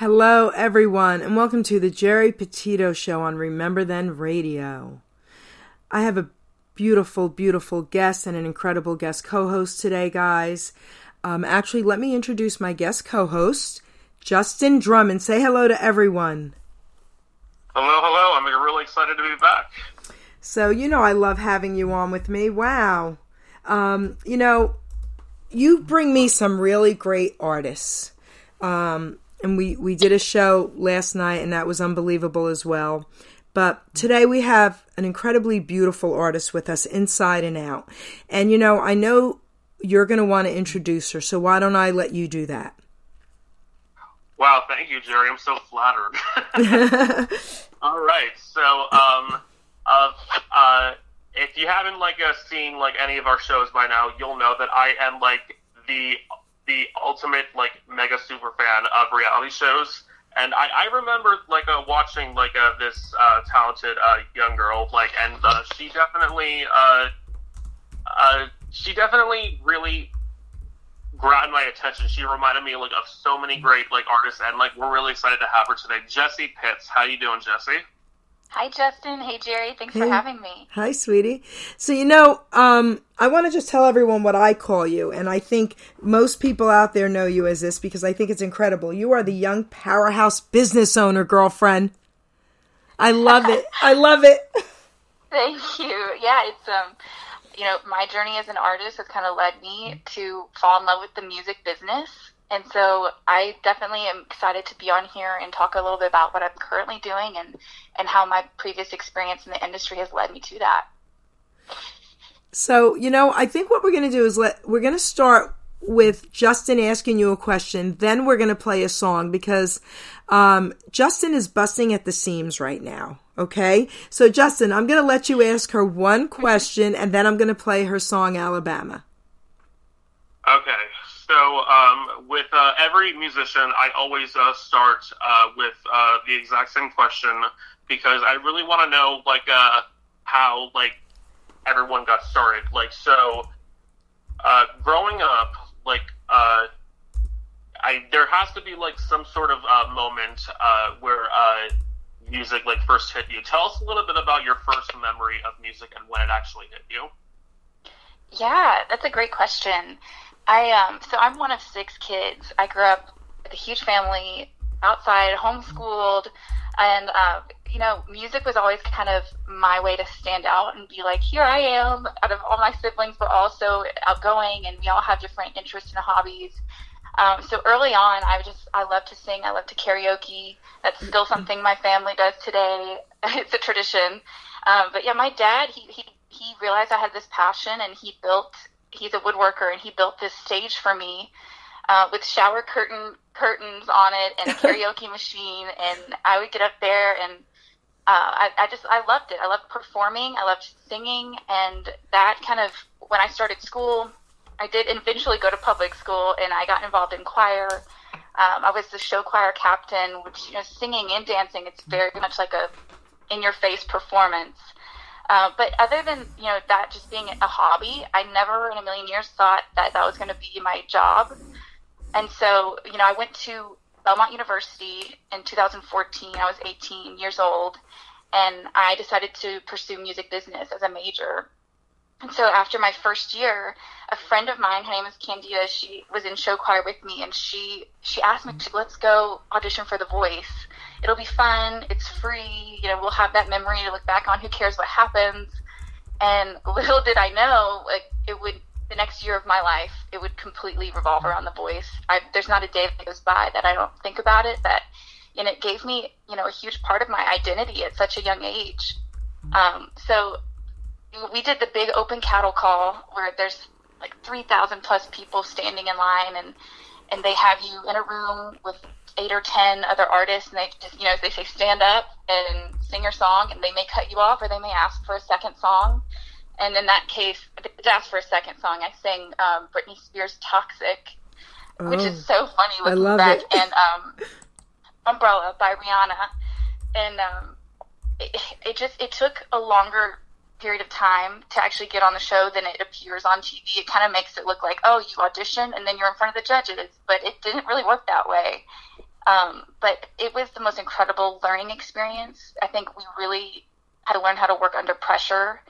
Hello, everyone, and welcome to the Geri Petito Show on Remember Then Radio. I have a beautiful, beautiful guest and an incredible guest co host today, guys. Um, actually, let me introduce my guest co host, Justin Drummond. Say hello to everyone. Hello, hello. I'm really excited to be back. So, you know, I love having you on with me. Wow. Um, you know, you bring me some really great artists. Um, and we, we did a show last night, and that was unbelievable as well. But today we have an incredibly beautiful artist with us inside and out. And you know, I know you're going to want to introduce her, so why don't I let you do that? Wow, thank you, Geri. I'm so flattered. All right, so um, uh, uh, if you haven't like uh, seen like any of our shows by now, you'll know that I am like the the ultimate like mega super fan of reality shows. And I, I remember like uh, watching like uh, this uh, talented uh, young girl like, and uh, she definitely uh, she definitely really grabbed my attention. She reminded me like of so many great like artists, and like we're really excited to have her today. Jessie Pitts, how you doing, Jessie? Hi, Justin. Hey, Geri. Thanks hey. for having me. Hi, sweetie. So, you know, um, I want to just tell everyone what I call you. And I think most people out there know you as this because I think it's incredible. You are the young powerhouse business owner, girlfriend. I love it. I love it. Thank you. Yeah, it's, um, you know, my journey as an artist has kind of led me to fall in love with the music business and so I definitely am excited to be on here and talk a little bit about what I'm currently doing and, and how my previous experience in the industry has led me to that. So, you know, I think what we're going to do is let, we're going to start with Justin asking you a question. Then we're going to play a song because, um, Justin is busting at the seams right now. Okay. So, Justin, I'm going to let you ask her one question and then I'm going to play her song, Alabama. Okay. So, um, with uh, every musician, I always uh, start uh, with uh, the exact same question because I really want to know, like, uh, how like everyone got started. Like, so uh, growing up, like, I there has to be like some sort of moment where music like first hit you. Tell us a little bit about your first memory of music and when it actually hit you. Yeah, that's a great question. I um so I'm one of six kids. I grew up with a huge family, outside, homeschooled, and uh, you know, music was always kind of my way to stand out and be like, here I am, out of all my siblings, but also outgoing, and we all have different interests and hobbies. Um, so early on, I just I love to sing. I love to karaoke. That's still something my family does today. it's a tradition. Um, but yeah, my dad he he he realized I had this passion, and he built he's a woodworker and he built this stage for me uh, with shower curtain curtains on it and a karaoke machine and I would get up there and uh, I, I just I loved it. I loved performing. I loved singing, and that kind of when I started school, I did eventually go to public school, and I got involved in choir. Um, I was the show choir captain, which you know, singing and dancing. It's very much like a in your face performance. Uh, but other than you know that just being a hobby, I never in a million years thought that that was going to be my job. And so you know, I went to Belmont University in 2014. I was 18 years old, and I decided to pursue music business as a major. And so after my first year, a friend of mine, her name is Candida, she was in show choir with me, and she she asked me to let's go audition for The Voice it'll be fun. It's free. You know, we'll have that memory to look back on. Who cares what happens? And little did I know, like it would the next year of my life, it would completely revolve around the voice. I, there's not a day that goes by that I don't think about it. That and it gave me, you know, a huge part of my identity at such a young age. Um, so we did the big open cattle call where there's like 3,000 plus people standing in line and and they have you in a room with eight or ten other artists, and they just you know they say stand up and sing your song, and they may cut you off or they may ask for a second song. And in that case, they asked for a second song. I sang um, Britney Spears' "Toxic," oh, which is oh, so funny looking back, it. and um, "Umbrella" by Rihanna, and um, it, it just it took a longer period of time to actually get on the show than it appears on TV. It kind of makes it look like, oh, you audition and then you're in front of the judges, but it didn't really work that way. Um, but it was the most incredible learning experience. I think we really had to learn how to work under pressure.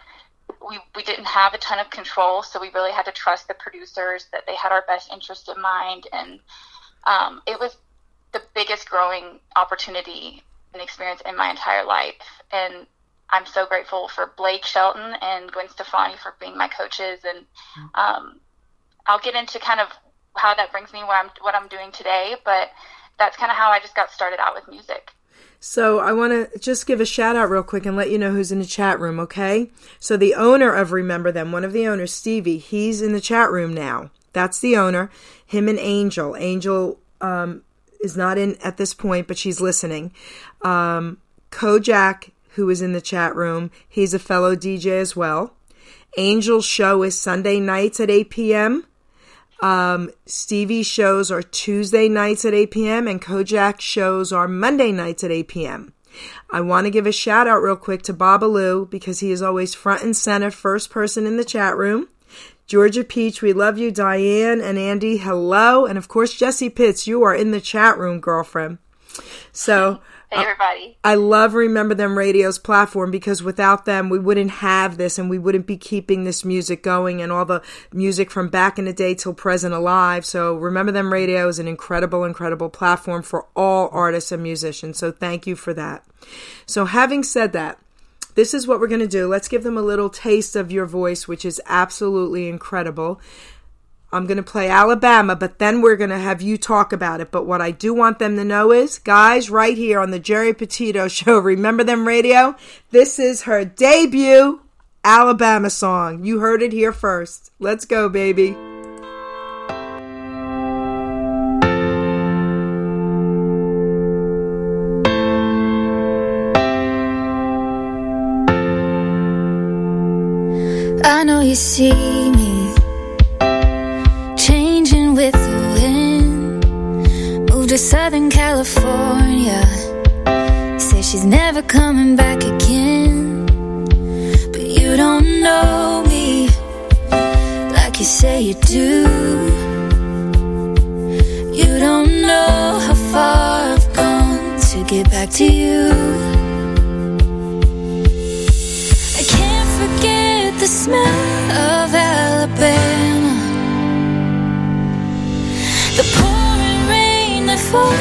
We, we didn't have a ton of control, so we really had to trust the producers that they had our best interest in mind. And um, it was the biggest growing opportunity and experience in my entire life. And I'm so grateful for Blake Shelton and Gwen Stefani for being my coaches. And um, I'll get into kind of how that brings me where I'm what I'm doing today, but that's kind of how I just got started out with music. So I want to just give a shout out real quick and let you know who's in the chat room, okay? So the owner of Remember Then, one of the owners, Stevie, he's in the chat room now. That's the owner. Him and Angel. Angel um, is not in at this point, but she's listening. Um, Kojak, who is in the chat room, he's a fellow DJ as well. Angel's show is Sunday nights at 8 p.m. Um, Stevie's shows are Tuesday nights at 8 p.m. and Kojak shows are Monday nights at 8 p.m. I want to give a shout out real quick to Babalu because he is always front and center, first person in the chat room. Georgia Peach, we love you. Diane and Andy, hello. And of course, Jessie Pitts, you are in the chat room, girlfriend. So everybody. I love Remember Then Radio's platform because without them, we wouldn't have this and we wouldn't be keeping this music going and all the music from back in the day till present alive. So Remember Them Radio is an incredible, incredible platform for all artists and musicians. So thank you for that. So having said that, this is what we're going to do. Let's give them a little taste of your voice, which is absolutely incredible. I'm going to play Alabama, but then we're going to have you talk about it. But what I do want them to know is, guys, right here on the Geri Petito Show, remember then radio? This is her debut Alabama song. You heard it here first. Let's go, baby. I know you see to Southern California. Say she's never coming back again. But you don't know me like you say you do. You don't know how far I've gone to get back to you. I can't forget the smell of Alabama. Rain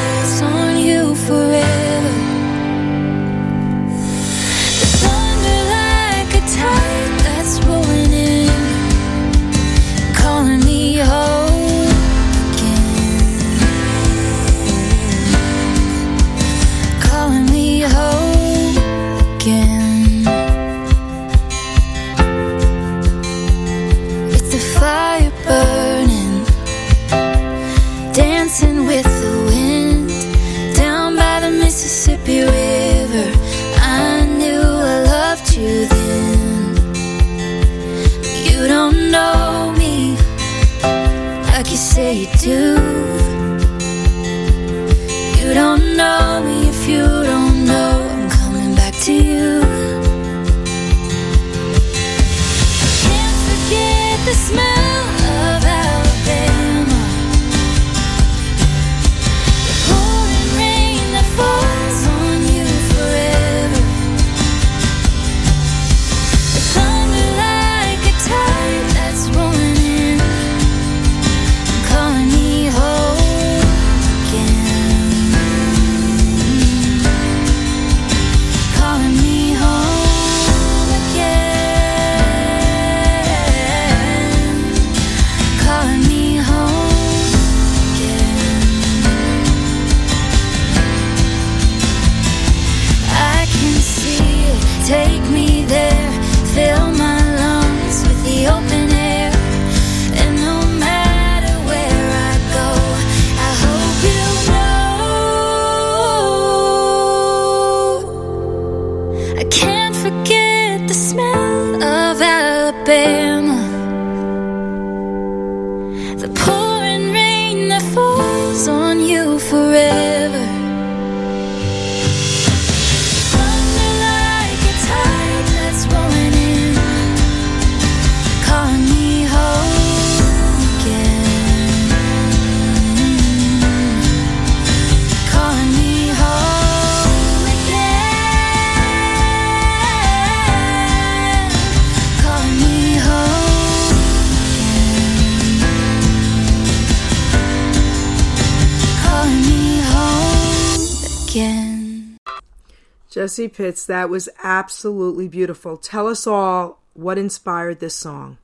Jessie Pitts, that was absolutely beautiful. Tell us all what inspired this song.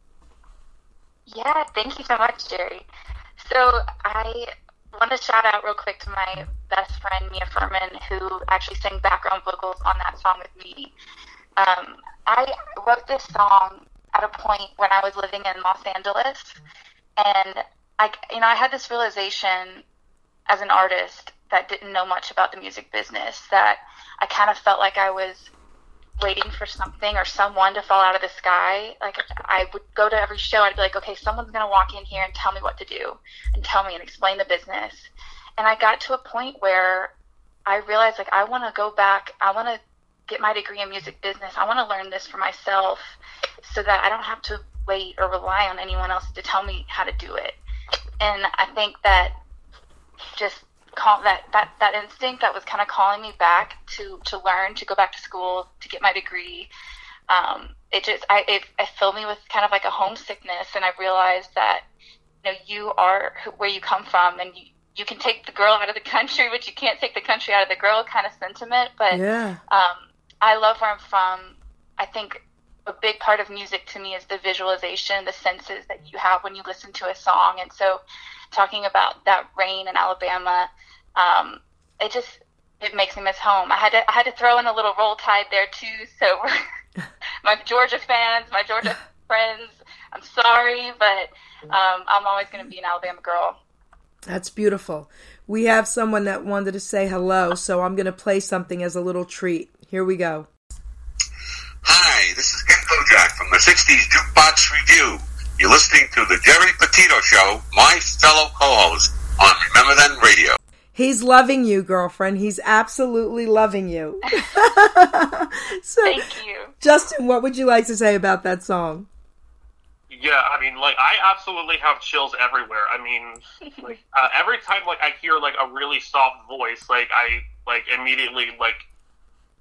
Yeah, thank you so much, Geri. So I want to shout out real quick to my best friend Mia Furman, who actually sang background vocals on that song with me. Um, I wrote this song at a point when I was living in Los Angeles, and I, you know, I had this realization as an artist that didn't know much about the music business that I kind of felt like I was waiting for something or someone to fall out of the sky. Like I would go to every show, I'd be like, okay, someone's gonna walk in here and tell me what to do and tell me and explain the business. And I got to a point where I realized like I want to go back. I want to get my degree in music business. I want to learn this for myself so that I don't have to wait or rely on anyone else to tell me how to do it. And I think that just call that that that instinct that was kind of calling me back to to learn to go back to school to get my degree um, it just I it, it filled me with kind of like a homesickness and I realized that you know you are where you come from and you you can take the girl out of the country but you can't take the country out of the girl kind of sentiment but yeah. um, I love where I'm from I think a big part of music to me is the visualization, the senses that you have when you listen to a song. And so, talking about that rain in Alabama, um, it just it makes me miss home. I had to I had to throw in a little roll tide there too. So, my Georgia fans, my Georgia friends, I'm sorry, but um, I'm always going to be an Alabama girl. That's beautiful. We have someone that wanted to say hello, so I'm going to play something as a little treat. Here we go. Hi, this is Ken Kojak from the 60s Jukebox Review. You're listening to the Geri Petito Show, my fellow co-host on Remember Then Radio. He's loving you, girlfriend. He's absolutely loving you. so, Thank you. Justin, what would you like to say about that song? Yeah, I mean, like I absolutely have chills everywhere. I mean, like uh, every time like I hear like a really soft voice, like I like immediately like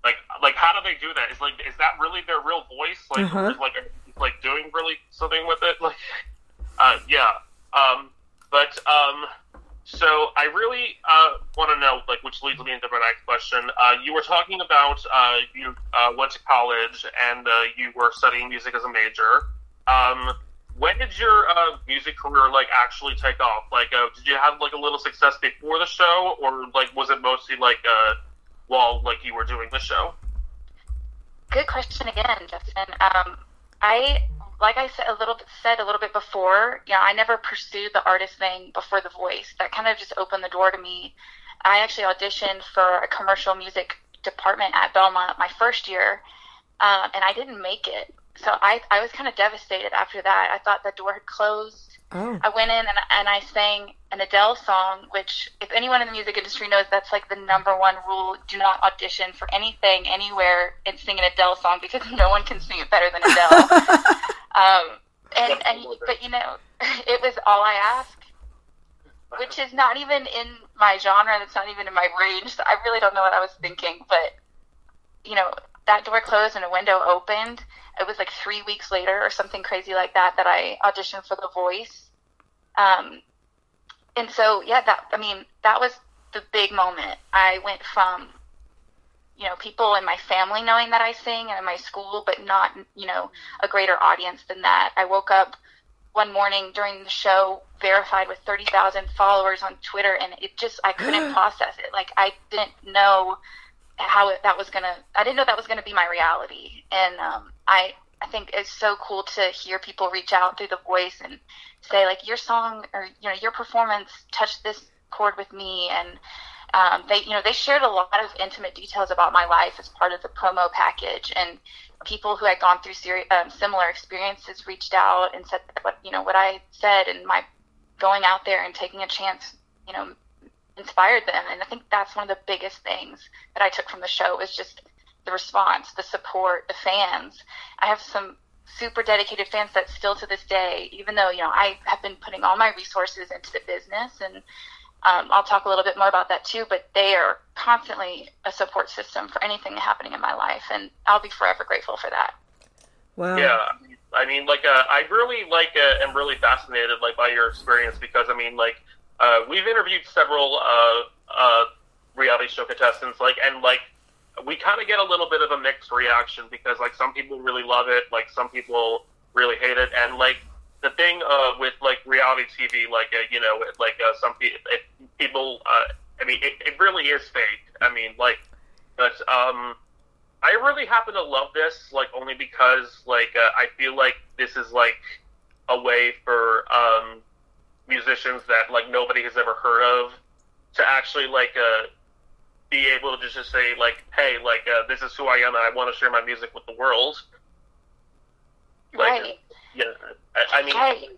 like like how do they do that? Is like is that really their real voice? Like uh-huh. like like doing really something with it? Like uh, yeah. Um, but um, so I really uh, want to know, like, which leads me into my next question. Uh, you were talking about uh, you uh, went to college and uh, you were studying music as a major. Um, when did your uh, music career like actually take off? Like, did you have like a little success before the show, or like was it mostly like while like you were doing the show? Good question again, Justin. Um, I like I said a little bit said a little bit before, know, I never pursued the artist thing before the voice. That kind of just opened the door to me. I actually auditioned for a commercial music department at Belmont my first year, um, and I didn't make it. So I I was kind of devastated after that. I thought the door had closed. Oh. I went in and, and I sang an Adele song, which, if anyone in the music industry knows, that's like the number one rule: do not audition for anything, anywhere, and sing an Adele song because no one can sing it better than Adele. um, and and but you know, it was all I asked, which is not even in my genre. That's not even in my range. So I really don't know what I was thinking, but you know, that door closed and a window opened. It was like three weeks later or something crazy like that that I auditioned for The Voice. Um, and so yeah, that I mean that was the big moment. I went from you know people in my family knowing that I sing and in my school, but not you know a greater audience than that. I woke up one morning during the show verified with 30,000 followers on Twitter and it just I couldn't process it. Like I didn't know how it, that was to I didn't know that was to be my reality. And um I I think it's so cool to hear people reach out through the voice and say like your song or you know your performance touched this chord with me and um, they you know they shared a lot of intimate details about my life as part of the promo package and people who had gone through seri- um, similar experiences reached out and said what you know what I said and my going out there and taking a chance you know inspired them and I think that's one of the biggest things that I took from the show was just the response the support the fans I have some super dedicated fans that still to this day, even though, you know, I have been putting all my resources into the business and um, I'll talk a little bit more about that too, but they are constantly a support system for anything happening in my life. And I'll be forever grateful for that. Wow. Yeah. I mean, like, uh, I really like, uh, am really fascinated, like, by your experience because, I mean, like, uh, we've interviewed several, uh, uh, reality show contestants, like, and, like, we kind of get a little bit of a mixed reaction because like some people really love it, like some people really hate it, and like the thing uh, with like reality TV, like uh, you know, like uh, some people, people, uh, I mean, it, it really is fake. I mean, like, but um, I really happen to love this, like only because like uh, I feel like this is like a way for um, musicians that like nobody has ever heard of to actually like uh, be able to just say like, hey, like uh, this is who I am, and I want to share my music with the world. Like, right. Yeah, I, I mean, Right.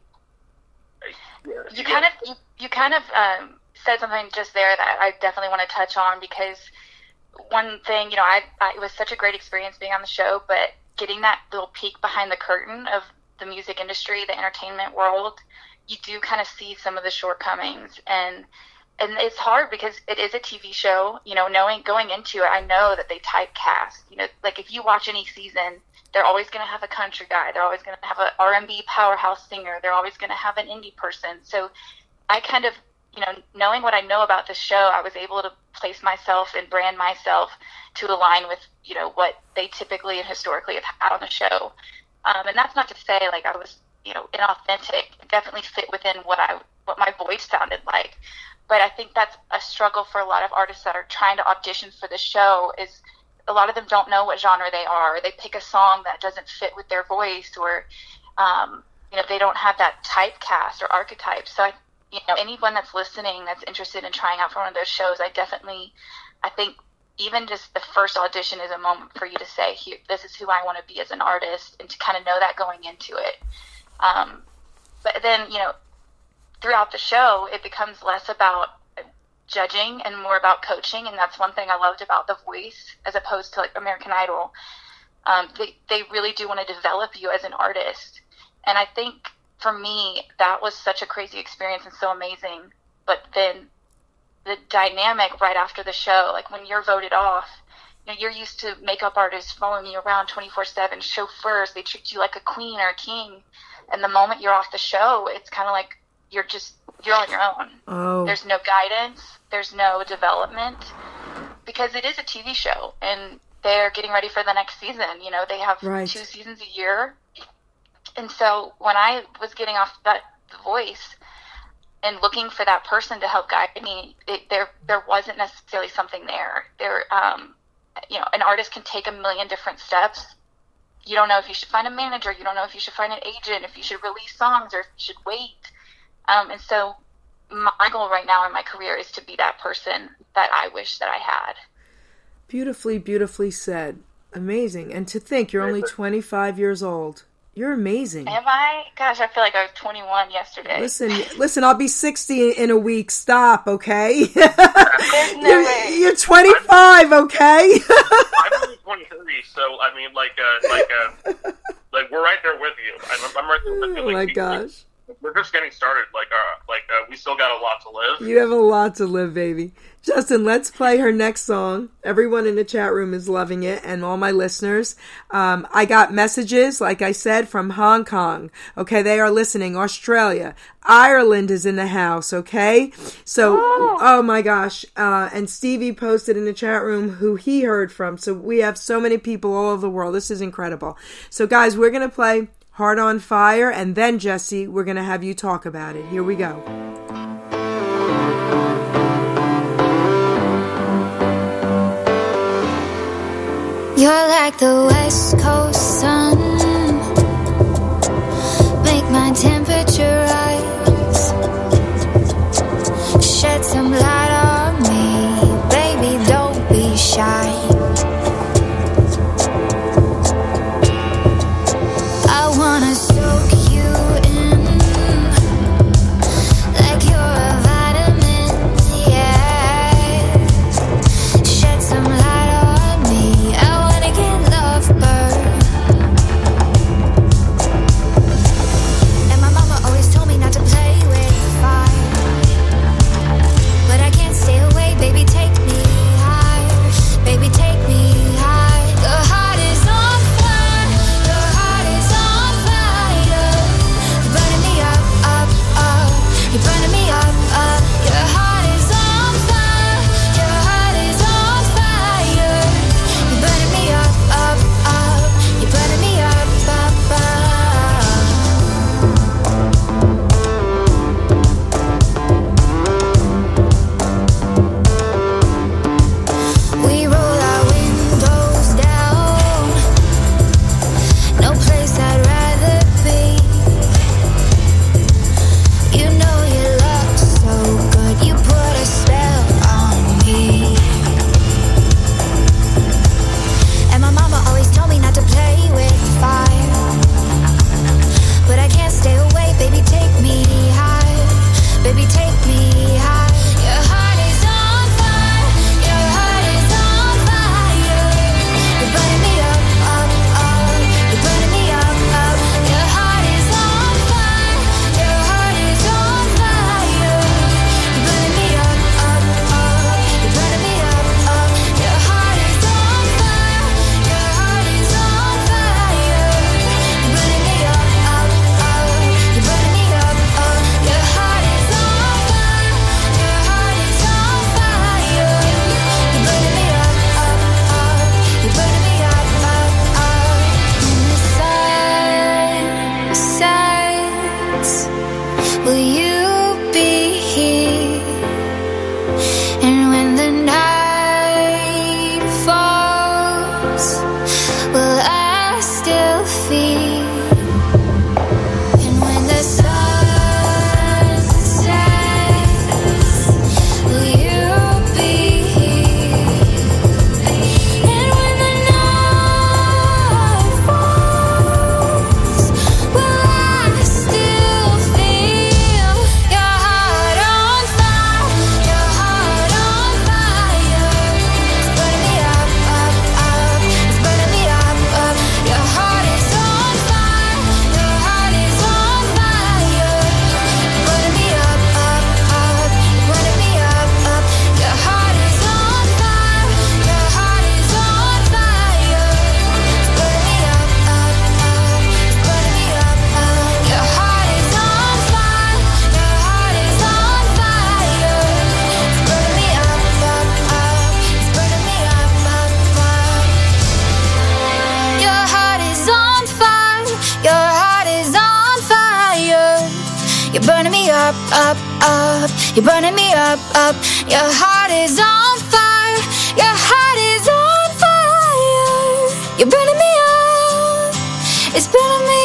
yeah, you yeah. kind of you, you kind of um, said something just there that I definitely want to touch on because one thing you know I, I it was such a great experience being on the show, but getting that little peek behind the curtain of the music industry, the entertainment world, you do kind of see some of the shortcomings and and it's hard because it is a TV show. You know, knowing going into it, I know that they typecast. You know, like if you watch any season, they're always going to have a country guy. They're always going to have a R&B powerhouse singer. They're always going to have an indie person. So I kind of, you know, knowing what I know about the show, I was able to place myself and brand myself to align with, you know, what they typically and historically have had on the show. Um, and that's not to say like I was, you know, inauthentic. It definitely fit within what I what my voice sounded like. But I think that's a struggle for a lot of artists that are trying to audition for the show is a lot of them don't know what genre they are. They pick a song that doesn't fit with their voice, or um, you know, they don't have that typecast or archetype. So, I, you know, anyone that's listening that's interested in trying out for one of those shows, I definitely, I think even just the first audition is a moment for you to say, "Here, this is who I want to be as an artist," and to kind of know that going into it. Um, but then, you know, throughout the show, it becomes less about judging and more about coaching, and that's one thing I loved about The Voice as opposed to like American Idol. Um, they they really do want to develop you as an artist, and I think for me that was such a crazy experience and so amazing. But then the dynamic right after the show, like when you're voted off, you know, you're used to makeup artists following you around 24/7, chauffeurs, they treat you like a queen or a king, and the moment you're off the show, it's kind of like you're just you're on your own. Oh, There's no guidance. There's no development because it is a TV show and they're getting ready for the next season. You know, they have Right. two seasons a year. And so when I was getting off that voice and looking for that person to help guide me, it, there there wasn't necessarily something there. There, um, you know, an artist can take a million different steps. You don't know if you should find a manager. You don't know if you should find an agent. If you should release songs or if you should wait. Um, and so my goal right now in my career is to be that person that I wish that I had. beautifully, beautifully said. Amazing. And to think you're only 25 years old. You're amazing. Am I? Gosh, I feel like I was 21 yesterday. Listen, listen, I'll be 60 in a week. Stop, okay? There's no you're, way. you're 25, okay? I'm only 23, so I mean, like, uh, like, uh, like we're right there with you. I'm, I'm right there with you. oh Like, my we- gosh. We're just getting started. Like, uh, like uh, we still got a lot to live. You have a lot to live, baby. Justin, let's play her next song. Everyone in the chat room is loving it, and all my listeners. Um, I got messages, like I said, from Hong Kong. Okay, they are listening. Australia, Ireland is in the house. Okay, so oh, my gosh, uh, and Stevie posted in the chat room who he heard from. So we have so many people all over the world. This is incredible. So guys, we're gonna play Heart on Fire, and then Jessie, we're gonna have you talk about it. Here we go. You're like the west coast sun. Make my temperature rise. Shed some light on me. Baby, don't be shy.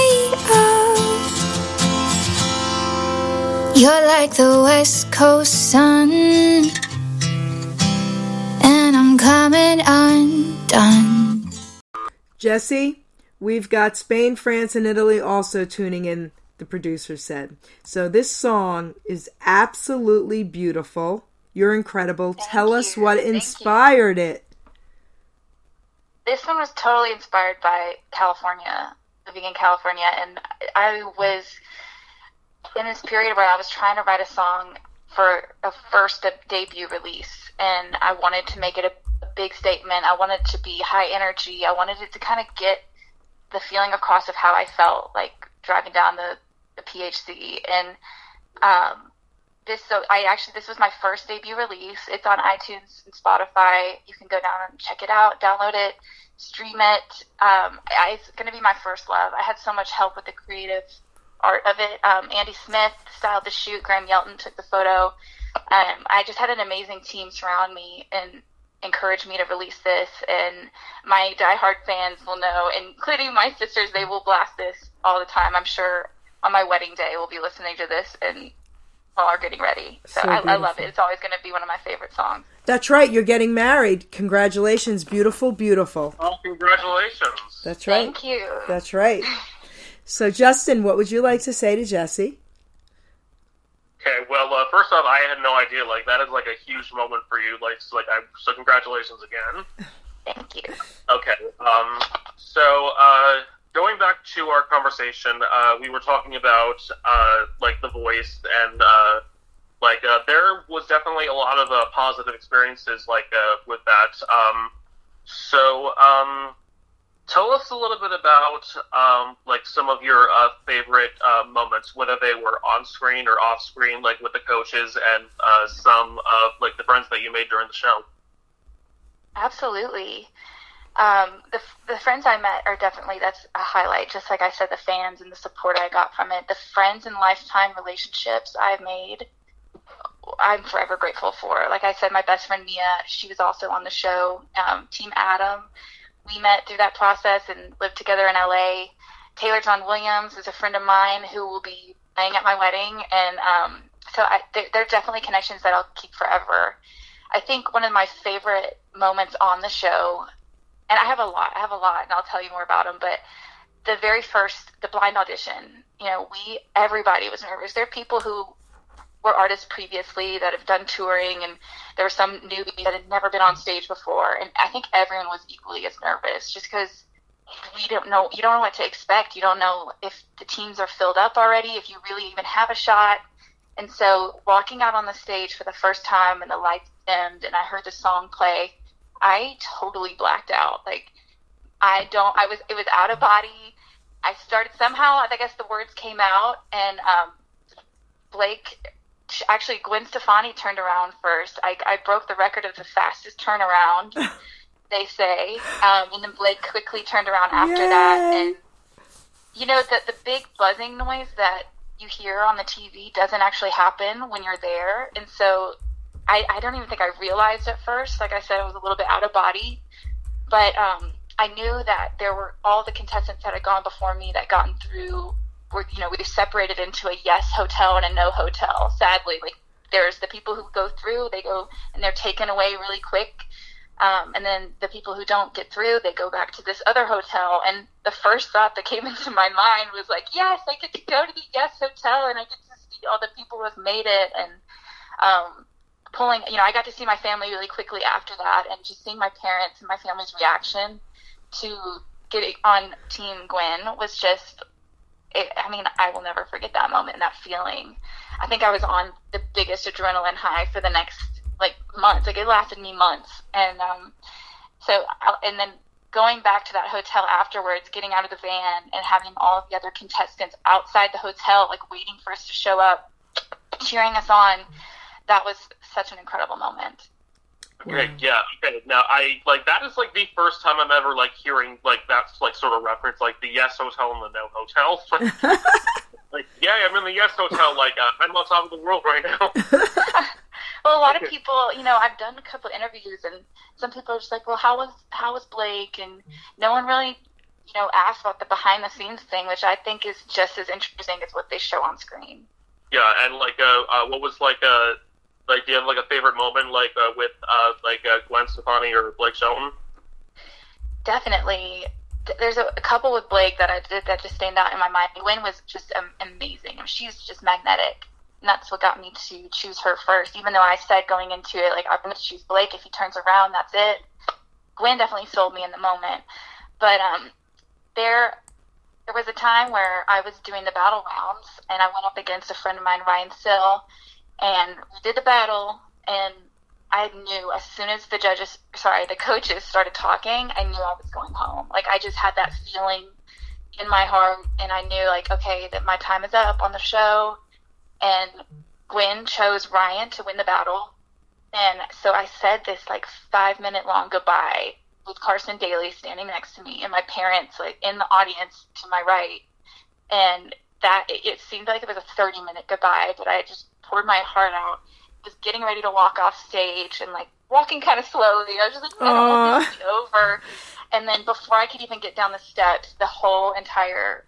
Burning me. You're like the West Coast sun. And I'm coming undone. Jessie, we've got Spain, France, and Italy also tuning in, the producer said. So this song is absolutely beautiful. You're incredible. Thank Tell us what Thank you. inspired it. This one was totally inspired by California, living in California, and I was in this period where I was trying to write a song for a first debut release, and I wanted to make it a, big statement. I wanted to be high energy. I wanted it to kind of get the feeling across of how I felt, like driving down the, the PCH, and um, this so I actually this was my first debut release. It's on iTunes and Spotify. You can go down and check it out, download it, stream it. Um, I, it's going to be my first love. I had so much help with the creative art of it. Um, Andy Smith styled the shoot. Graham Yelton took the photo. Um, I just had an amazing team surround me and encourage me to release this. And my diehard fans will know, including my sisters, they will blast this all the time. I'm sure on my wedding day we'll be listening to this and while we're getting ready. So, So I, I love it. It's always going to be one of my favorite songs. That's right. You're getting married. Congratulations. Beautiful, beautiful. Oh, congratulations. That's right. Thank you. That's right. So, Justin, what would you like to say to Jessie? Okay, well, uh, first off, I had no idea. Like that is like a huge moment for you. Like, so, like, I so congratulations again. Thank you. Okay. Um. So, uh, going back to our conversation, uh, we were talking about uh, like the voice and uh, like uh, there was definitely a lot of uh, positive experiences like uh, with that. Um. So, um, tell us a little bit about um, like some of your favorite moments, whether they were on screen or off screen, like with the coaches and some of like the friends that you made during the show. Absolutely. Um, the, the friends I met are definitely that's a highlight. Just like I said, the fans and the support I got from it, the friends and lifetime relationships I've made, I'm forever grateful for. Like I said, my best friend Mia, she was also on the show. Um, Team Adam, we met through that process and lived together in LA. Taylor John Williams is a friend of mine who will be playing at my wedding, and um, so I, there, there are definitely connections that I'll keep forever. I think one of my favorite moments on the show, and I have a lot, I have a lot, and I'll tell you more about them. But the very first, the blind audition, you know, we everybody was nervous. There are people who were artists previously that have done touring, and there were some newbies that had never been on stage before, and I think everyone was equally as nervous, just because we don't know, you don't know what to expect. You don't know if the teams are filled up already, if you really even have a shot. And so walking out on the stage for the first time and the lights dimmed and I heard the song play, I totally blacked out. Like I don't I was it was out of body. I started somehow I guess the words came out and um Blake actually Gwen Stefani turned around first. I, I broke the record of the fastest turnaround, they say. Um, and then Blake quickly turned around after that and you know that the big buzzing noise that you hear on the TV doesn't actually happen when you're there. And so I, I don't even think I realized at first. Like I said, I was a little bit out of body. But um, I knew that there were all the contestants that had gone before me that gotten through were, you know, we separated into a yes hotel and a no hotel. Sadly, like there's the people who go through, they go and they're taken away really quick. Um, and then the people who don't get through, they go back to this other hotel. And the first thought that came into my mind was like, yes, I get to go to the Yes Hotel and I get to see all the people who have made it. And um, pulling, you know, I got to see my family really quickly after that. And just seeing my parents and my family's reaction to getting on Team Gwen was just, it, I mean, I will never forget that moment and that feeling. I think I was on the biggest adrenaline high for the next like months. Like it lasted me months, and um, so and then going back to that hotel afterwards, getting out of the van and having all of the other contestants outside the hotel, like waiting for us to show up, cheering us on. That was such an incredible moment. Okay, yeah, okay. Now I like that is like the first time I'm ever like hearing like that's like sort of reference like the yes hotel and the no hotel. Like, yeah, I'm in the Yes Hotel. Like, uh, I'm on top of the world right now. Well, a lot of people, you know, I've done a couple interviews, and some people are just like, "Well, how was how was Blake?" And no one really, you know, asked about the behind the scenes thing, which I think is just as interesting as what they show on screen. yeah, and like, uh, uh, what was like, uh, like, do you have like a favorite moment, like, uh, with, uh, like, uh, Gwen Stefani or Blake Shelton? Definitely, there's a, a couple with Blake that I did that just stand out in my mind. Gwen was just um, amazing. She's just magnetic. And that's what got me to choose her first, even though I said going into it, like, I'm going to choose Blake. If he turns around, that's it. Gwen definitely sold me in the moment. But um, there, there was a time where I was doing the battle rounds, and I went up against a friend of mine, Ryan Sill, and we did the battle, and I knew as soon as the judges, sorry, the coaches started talking, I knew I was going home. Like I just had that feeling in my heart, and I knew like, okay, that my time is up on the show. And Gwen chose Ryan to win the battle, and so I said this like five minute long goodbye with Carson Daly standing next to me, and my parents like in the audience to my right, and that it, seemed like it was a thirty minute goodbye, but I just poured my heart out was getting ready to walk off stage and like walking kind of slowly. I was just like, want this to be over. And then before I could even get down the steps, the whole entire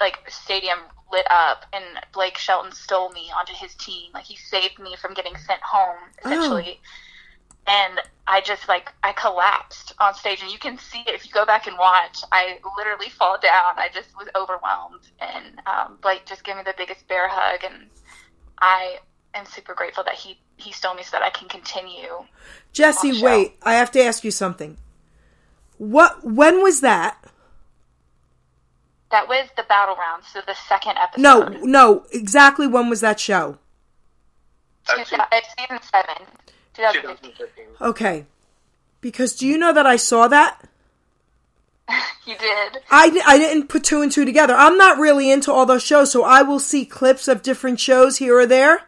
like stadium lit up, and Blake Shelton stole me onto his team. Like he saved me from getting sent home, essentially. And I just like I collapsed on stage, and you can see it if you go back and watch. I literally fall down. I just was overwhelmed, and um, Blake just gave me the biggest bear hug, and I am super grateful that he he stole me so that I can continue. Jessie, wait. I have to ask you something. What? When was that? That was the battle round, so the second episode. No, no. Exactly when was that show? That's Two- it's season seven, 2015. 2015. Okay. Because do you know that I saw that? You did. I, I didn't put two and two together. I'm not really into all those shows, so I will see clips of different shows here or there.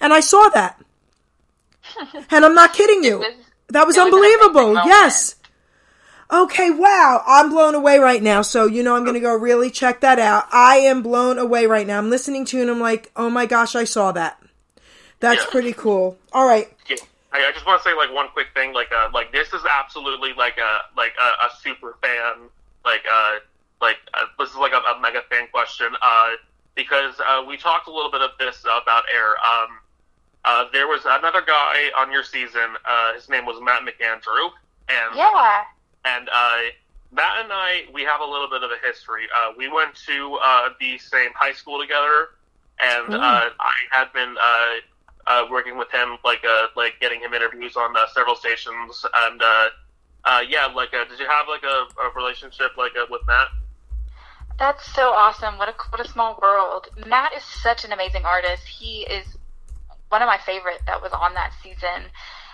And I saw that. And I'm not kidding you. was- That was it was unbelievable. yes. Okay, wow. I'm blown away right now. So, you know, I'm going to go really check that out. I am blown away right now. I'm listening to you and I'm like, oh my gosh, I saw that. That's pretty cool. All right. I, I just want to say like one quick thing, like uh, like this is absolutely like a like a, a super fan, like uh, like uh, this is like a, a mega fan question, uh, because uh, we talked a little bit of this about air. Um, uh, there was another guy on your season. Uh, his name was Matt McAndrew, and Yeah. and uh, Matt and I, we have a little bit of a history. Uh, we went to uh, the same high school together, and Oh. uh, I had been uh, uh, working with him, like uh, like getting him interviews on uh, several stations, and uh, uh, yeah, like uh, did you have like a, a relationship like with Matt? That's so awesome. What a what a small world. Matt is such an amazing artist. He is one of my favorite that was on that season.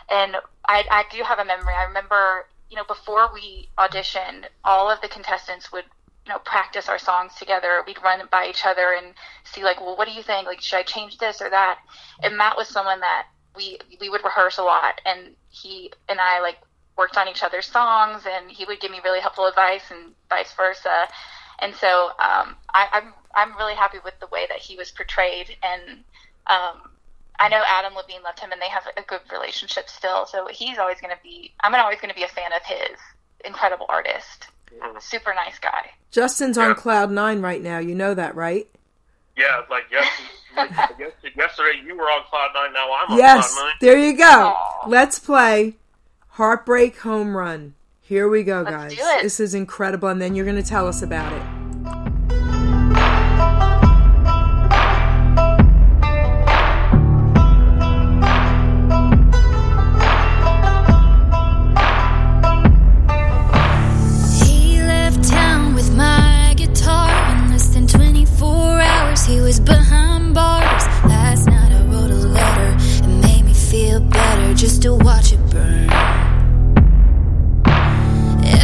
And I I do have a memory. I remember, you know, before we auditioned, all of the contestants would you know, practice our songs together. We'd run by each other and see like, well, what do you think? Like, should I change this or that? And Matt was someone that we we would rehearse a lot, and he and I like worked on each other's songs, and he would give me really helpful advice, and vice versa. And so um, I, I'm I'm really happy with the way that he was portrayed, and um, I know Adam Levine loved him, and they have a good relationship still. So he's always going to be I'm always going to be a fan of his. Incredible artist, super nice guy. Justin's on cloud nine right now. You know that, right? Yeah, like yes, yesterday you were on cloud nine. Now I'm on Yes. cloud nine. There you go. Aw. Let's play Heartbreak Home Run. Here we go, Let's guys. do it. This is incredible, and then you're going to tell us about it. Just to watch it burn.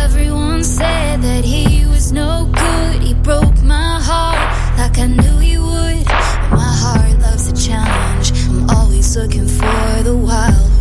Everyone said that he was no good. He broke my heart like I knew he would. But my heart loves a challenge. I'm always looking for the wild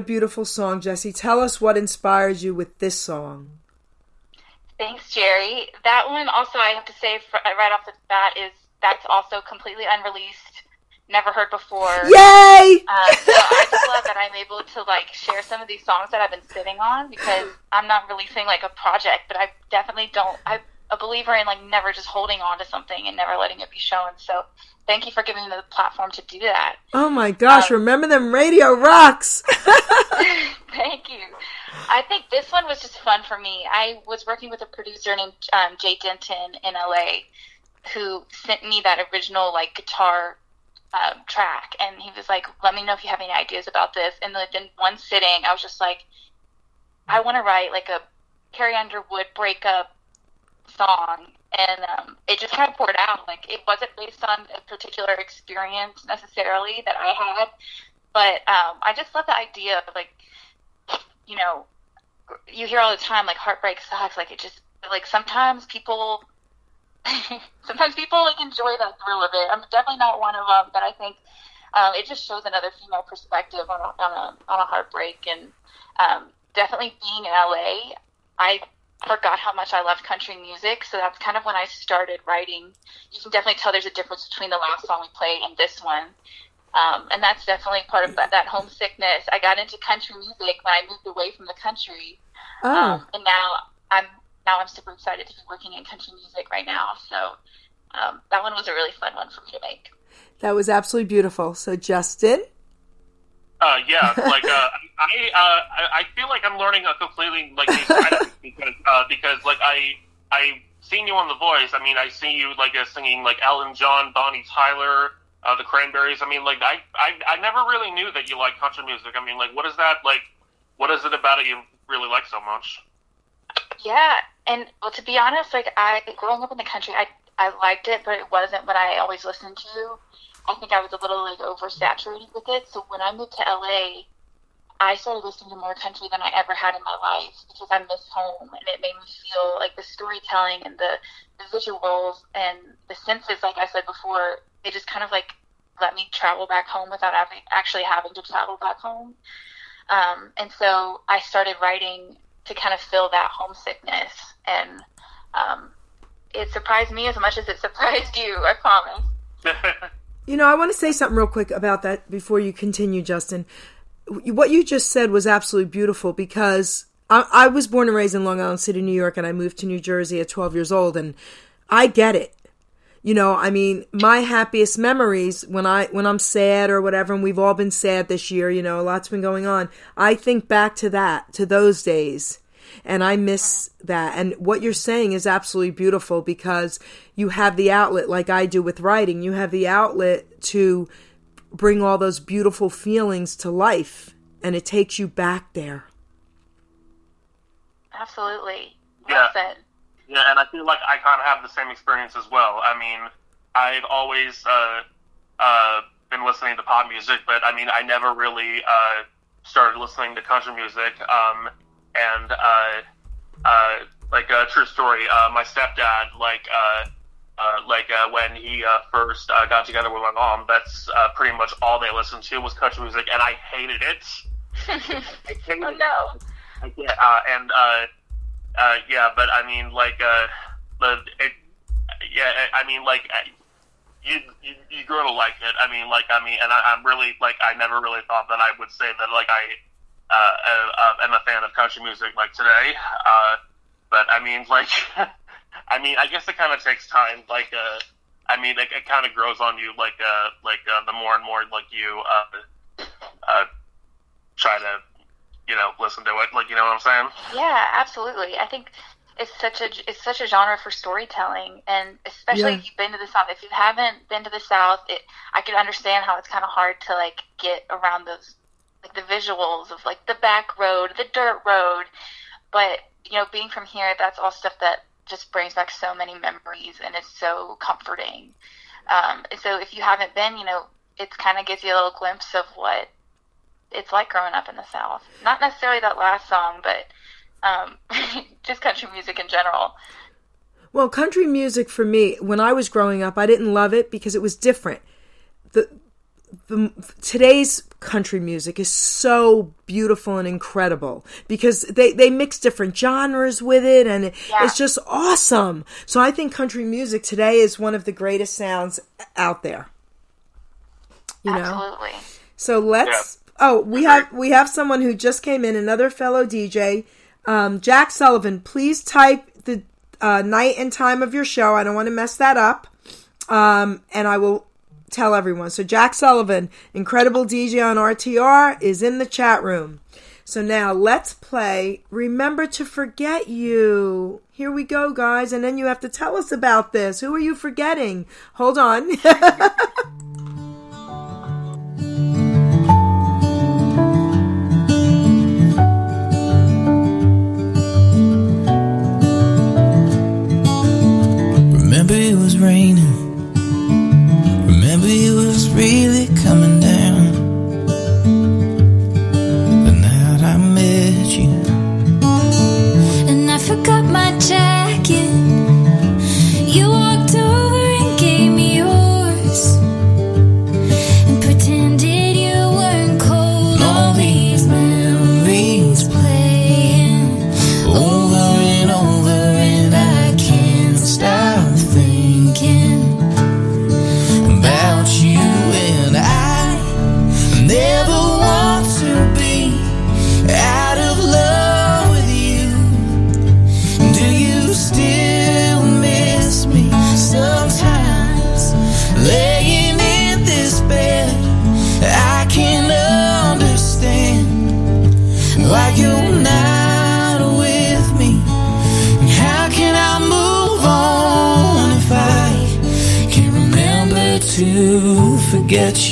a beautiful song, Jessie. Tell us what inspires you with this song. Thanks, Geri. That one also, I have to say right off the bat, is that's also completely unreleased, never heard before. Yay! Uh, so I just love that I'm able to like share some of these songs that I've been sitting on because I'm not releasing like a project, but I definitely don't. I'm a believer in like never just holding on to something and never letting it be shown. So thank you for giving me the platform to do that. Oh my gosh! Um, remember then radio rocks. thank you. I think this one was just fun for me. I was working with a producer named um, Jay Denton in LA, who sent me that original like guitar um, track, and he was like, "Let me know if you have any ideas about this." And then in one sitting, I was just like, "I want to write like a Carrie Underwood breakup song." And um, it just kind of poured out. Like it wasn't based on a particular experience necessarily that I had, but um, I just love the idea of like, you know, you hear all the time like heartbreak sucks. Like it just like sometimes people sometimes people like enjoy that thrill of it. I'm definitely not one of them, but I think um, it just shows another female perspective on a, on a on a heartbreak. And um, definitely being in LA, I forgot how much I loved country music. So that's kind of when I started writing. You can definitely tell there's a difference between the last song we played and this one. Um, and that's definitely part of that, that, homesickness. I got into country music when I moved away from the country, oh. um, and now I'm now I'm super excited to be working in country music right now. So um, that one was a really fun one for me to make. That was absolutely beautiful. So Justin. Uh, yeah, like uh, I, uh, I feel like I'm learning a completely like because uh, because like I I seen you on The Voice. I mean, I see you like uh, singing like Elton John, Bonnie Tyler, uh, the Cranberries. I mean, like I, I I never really knew that you like country music. I mean, like what is that like? What is it about it you really like so much? Yeah, and well, to be honest, like I growing up in the country, I I liked it, but it wasn't what I always listened to. I think I was a little like oversaturated with it. So when I moved to LA, I started listening to more country than I ever had in my life because I miss home, and it made me feel like the storytelling and the, the visuals and the senses. Like I said before, they just kind of like let me travel back home without actually having to travel back home. Um, and so I started writing to kind of fill that homesickness. And um, it surprised me as much as it surprised you, I promise. you know, I want to say something real quick about that before you continue, Justin. What you just said was absolutely beautiful because I, I was born and raised in Long Island City, New York, and I moved to New Jersey at 12 years old. And I get it you know i mean my happiest memories when i when i'm sad or whatever and we've all been sad this year you know a lot's been going on i think back to that to those days and I miss that. And what you're saying is absolutely beautiful because you have the outlet, like I do with writing, you have the outlet to bring all those beautiful feelings to life, and it takes you back there. Absolutely. Yeah. Said. Yeah, and I feel like I kind of have the same experience as well. I mean, I've always uh, uh, been listening to pop music, but I mean, I never really uh, started listening to country music. Um, and uh, uh, like a true story, uh, my stepdad, like, uh, uh, like uh, when he uh, first uh, got together with my mom, that's uh, pretty much all they listened to was country music, and I hated it. I hated oh no! It. Yeah, uh, and uh, uh, yeah, but I mean, like, uh, the it, yeah, I mean, like. You, you you're gonna like it. I mean, like I mean, and I, I'm really like I never really thought that I would say that like I uh, uh, am a fan of country music like today. Uh, but I mean, like, I mean, I guess it kind of takes time. Like, uh, I mean, it, it kind of grows on you. Like, uh, like uh, the more and more like you uh, uh, try to, you know, listen to it. Like, you know what I'm saying? Yeah, absolutely. I think it's such a it's such a genre for storytelling, and especially yeah. if you've been to the South. If you haven't been to the South, it I can understand how it's kind of hard to like get around those like the visuals of like the back road, the dirt road. But you know, being from here, that's all stuff that just brings back so many memories, and it's so comforting. Um, so, if you haven't been, you know, it kind of gives you a little glimpse of what it's like growing up in the South. Not necessarily that last song, but um, just country music in general. Well, country music for me, when I was growing up, I didn't love it because it was different. The the, today's country music is so beautiful and incredible because they, they mix different genres with it and it, Yeah. it's just awesome. So I think country music today is one of the greatest sounds out there. You know? Absolutely. So let's. Oh, we have we have someone who just came in, another fellow DJ, um, Jack Sullivan. Please type the uh, night and time of your show. I don't want to mess that up, um, and I will tell everyone. So Jack Sullivan, incredible DJ on RTR, is in the chat room. So now let's play. Remember to forget you. Here we go, guys, and then you have to tell us about this. Who are you forgetting? Hold on. Remember it was raining. Really coming down. The night I met you. And I forgot my jacket.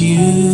You?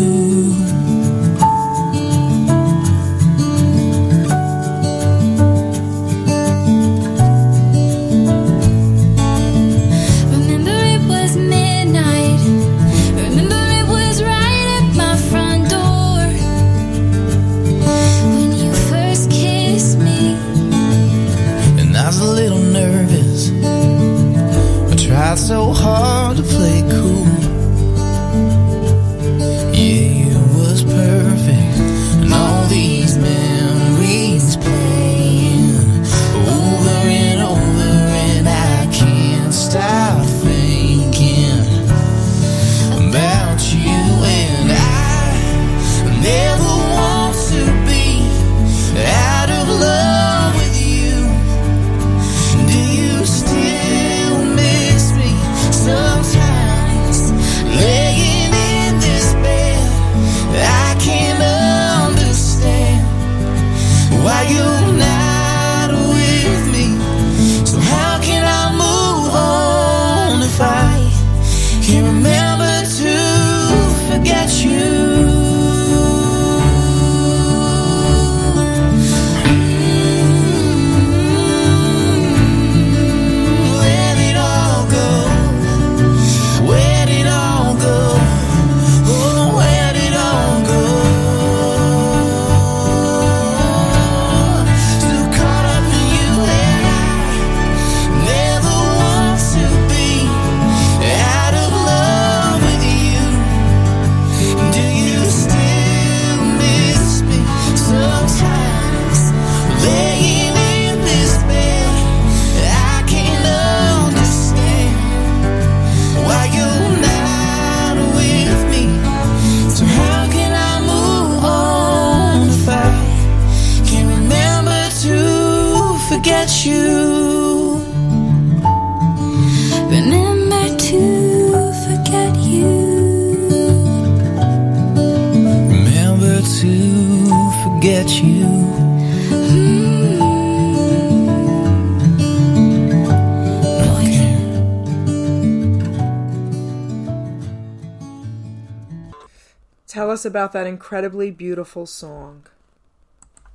Us about that incredibly beautiful song.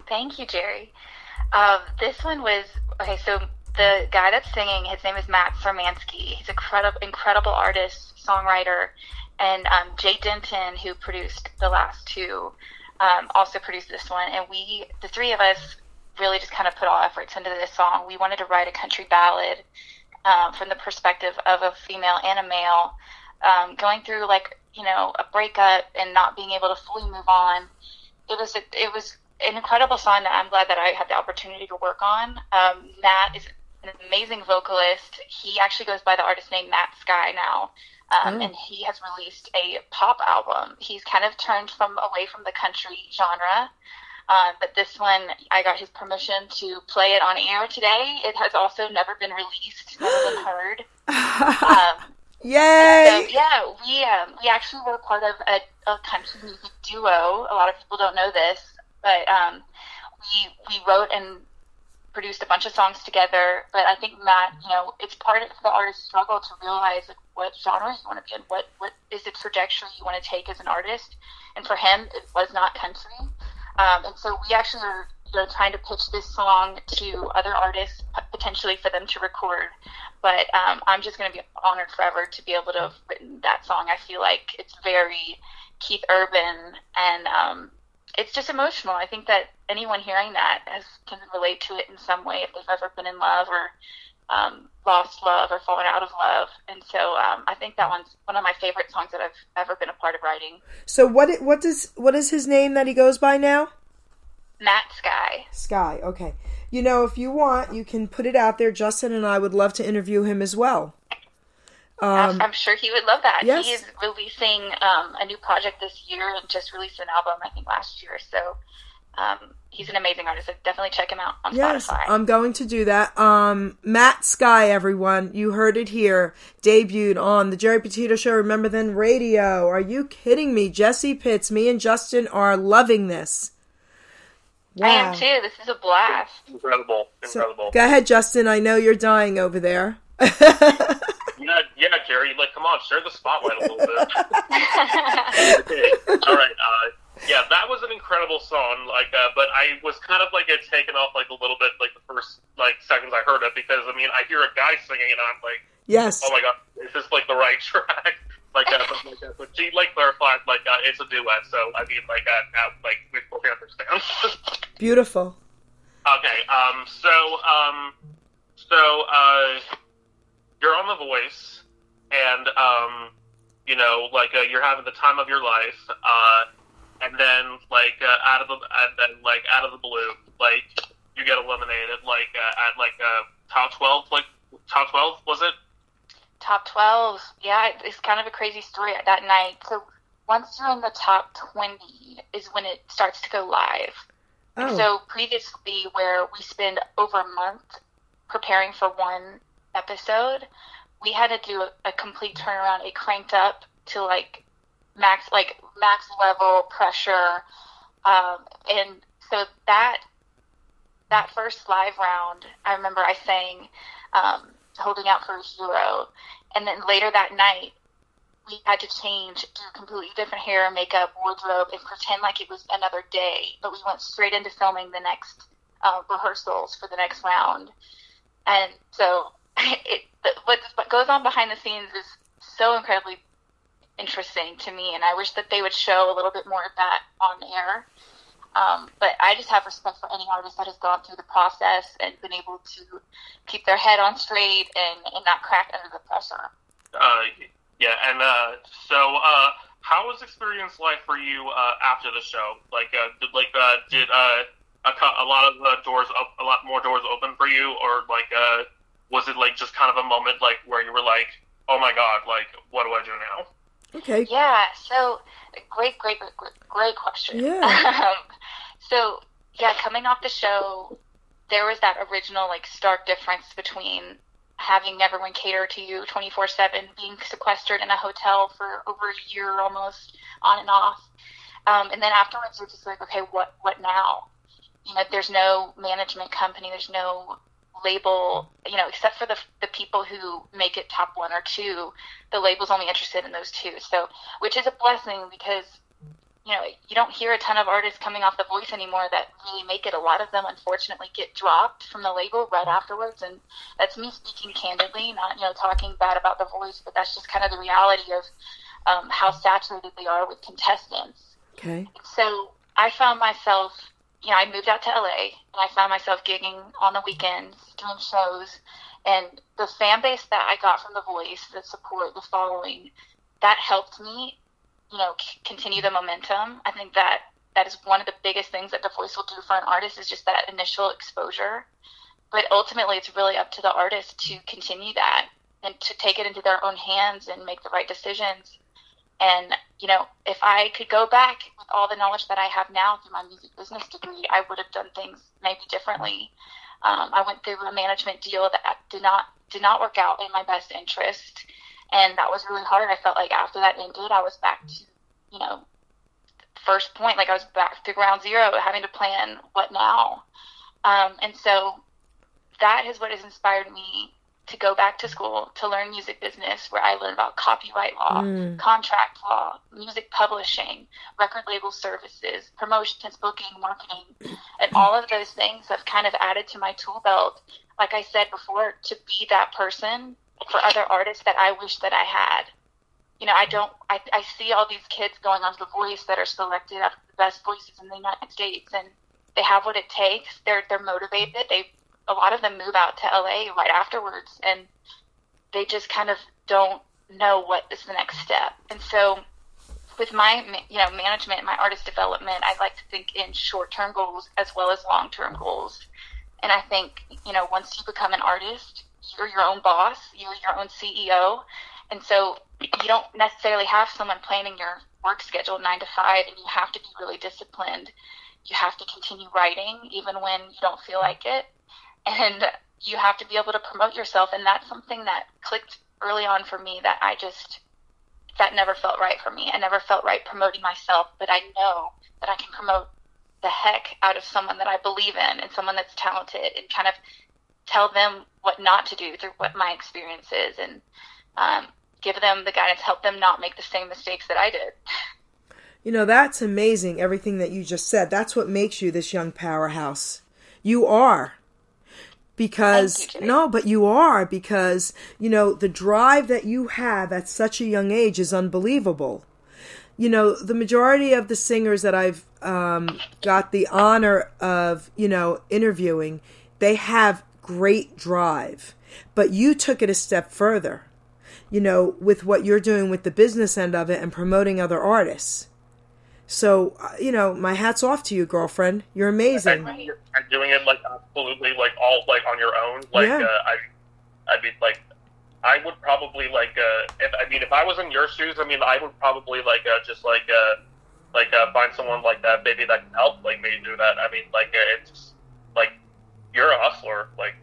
Thank you, Geri. Um, this one was okay. So the guy that's singing, his name is Matt Sermansky. He's a credible, incredible artist, songwriter, and um, Jay Denton, who produced the last two, um, also produced this one. And we, the three of us, really just kind of put all efforts into this song. We wanted to write a country ballad um, from the perspective of a female and a male, um, going through like you know, a breakup and not being able to fully move on. It was a, it was an incredible song that I'm glad that I had the opportunity to work on. Um, Matt is an amazing vocalist. He actually goes by the artist name Matt Sky now. Um, Oh. And he has released a pop album. He's kind of turned from away from the country genre, uh, but this one I got his permission to play it on air today. It has also never been released, never been heard. Um, so Yay! yeah, we um, we actually were part of a, a country music duo. A lot of people don't know this, but um, we we wrote and produced a bunch of songs together. But I think Matt, you know, it's part of the artist's struggle to realize like, what genre you want to be in, what what is the trajectory you want to take as an artist. And for him, it was not country. Um, and so we actually are you know, trying to pitch this song to other artists, potentially for them to record. But um, I'm just going to be honored forever to be able to have written that song. I feel like it's very Keith Urban, and um, it's just emotional. I think that anyone hearing that has, can relate to it in some way if they've ever been in love or um, lost love or fallen out of love. And so um, I think that one's one of my favorite songs that I've ever been a part of writing. So what? What does? What is his name that he goes by now? Matt Sky. Sky. Okay. You know, if you want, you can put it out there. Justin and I would love to interview him as well. Um, I'm sure he would love that. yes. He is releasing um, a new project this year and just released an album, I think, last year. So um, he's an amazing artist. So definitely check him out on Yes, Spotify. I'm going to do that. Um, Matt Sky, everyone, you heard it here. Debuted on the Geri Petito Show. Remember then radio. Are you kidding me? Jessie Pitts, me and Justin are loving this. I am too. This is a blast. Incredible, So, incredible. go ahead, Justin. I know you're dying over there. Yeah, yeah, Geri. Like, come on, share the spotlight a little bit. okay. All right. Uh, yeah, that was an incredible song. Like, uh, but I was kind of like it taken off like a little bit, like the first like seconds I heard it because I mean I hear a guy singing and I'm like, yes. oh my god, is this like the right track? Like, uh, but, like, uh, but she like clarified like uh, it's a duet, so I mean like uh, now like we both understand. Beautiful. Okay, um, so, um, so, uh, you're on The Voice, and, um, you know, like, uh, you're having the time of your life, uh, and then, like, uh, out of the, and then, like, out of the blue, like, you get eliminated, like, uh, at, like, uh, top 12, like, top 12, was it? Top 12. Yeah, it's kind of a crazy story that night. So once you're in the top 20 is when it starts to go live. Oh, So previously, where we spend over a month preparing for one episode, we had to do a, a complete turnaround. It cranked up to like max, like max level pressure, um, and so that that first live round, I remember I sang um, "Holding Out for a Hero," and then later that night. We had to change, do completely different hair, makeup, wardrobe, and pretend like it was another day. But we went straight into filming the next uh, rehearsals for the next round. And so, it, what goes on behind the scenes is so incredibly interesting to me, and I wish that they would show a little bit more of that on air. Um, but I just have respect for any artist that has gone through the process and been able to keep their head on straight and, and not crack under the pressure. Uh, yeah, and, uh, so, uh, how was experience like for you, uh, after the show? Like, uh, did, like, uh, did, a, a lot of doors, op- a lot more doors open for you, or like, was it like just kind of a moment like where you were like, oh my god, like, what do I do now? Okay. Yeah, so great, great, great, great, question. Yeah. um, so yeah, coming off the show, there was that original like stark difference between having everyone cater to you 24 7 being sequestered in a hotel for over a year almost on and off um, and then afterwards you're just like okay what what now you know there's no management company there's no label you know except for the, the people who make it top one or two the label's only interested in those two. So which is a blessing because you know you don't hear a ton of artists coming off the voice anymore that really make it. A lot of them unfortunately get dropped from the label right afterwards. And that's me speaking candidly not you know talking bad about the voice but that's just kind of the reality of um, how saturated they are with contestants. Okay. so I found myself, you know, I moved out to LA and I found myself gigging on the weekends, doing shows, and the fan base that I got from The Voice, the support, the following, that helped me you know, c- continue the momentum. I think that that is one of the biggest things that the voice will do for an artist is just that initial exposure. But ultimately, it's really up to the artist to continue that and to take it into their own hands and make the right decisions. And, you know, if I could go back with all the knowledge that I have now through my music business degree, I would have done things maybe differently. Um, I went through a management deal that did not did not work out in my best interest, and that was really hard. I felt like after that ended, I was back to, you know, first point. Like I was back to ground zero, having to plan what now. Um, and so that is what has inspired me to go back to school to learn music business, where I learned about copyright law, hmm. contract law, music publishing, record label services, promotions, booking, marketing, and all of those things have kind of added to my tool belt. Like I said before, to be that person for other artists that I wish that I had you know, I don't, I, I see all these kids going on to The Voice that are selected of the best voices in the United States, and they have what it takes. They're they're motivated. They a lot of them move out to LA right afterwards, and they just kind of don't know what is the next step. And so, with my you know management, my artist development, I like to think in short term goals as well as long term goals. And I think you know once you become an artist, you're your own boss. You're your own CEO. And so you don't necessarily have someone planning your work schedule nine to five, and you have to be really disciplined. You have to continue writing even when you don't feel like it, and you have to be able to promote yourself. And that's something that clicked early on for me that I just that never felt right for me. I never felt right promoting myself, but I know that I can promote the heck out of someone that I believe in and someone that's talented and kind of tell them what not to do through what my experience is and um, give them the guidance, help them not make the same mistakes that I did. You know, that's amazing, everything that you just said. That's what makes you this young powerhouse. You are. Because, you, no, but you are because, you know, the drive that you have at such a young age is unbelievable. You know, the majority of the singers that I've um, got the honor of, you know, interviewing, they have great drive. But you took it a step further you know, with what you're doing with the business end of it and promoting other artists. So, uh, you know, my hat's off to you, girlfriend. You're amazing. and you're doing it like absolutely like all like on your own. Like Yeah. uh, I, I mean like I would probably like uh, if I mean if I was in your shoes, I mean I would probably like uh, just like uh, like uh, find someone like that maybe that can help like me do that. I mean like uh, it's like you're a hustler. Like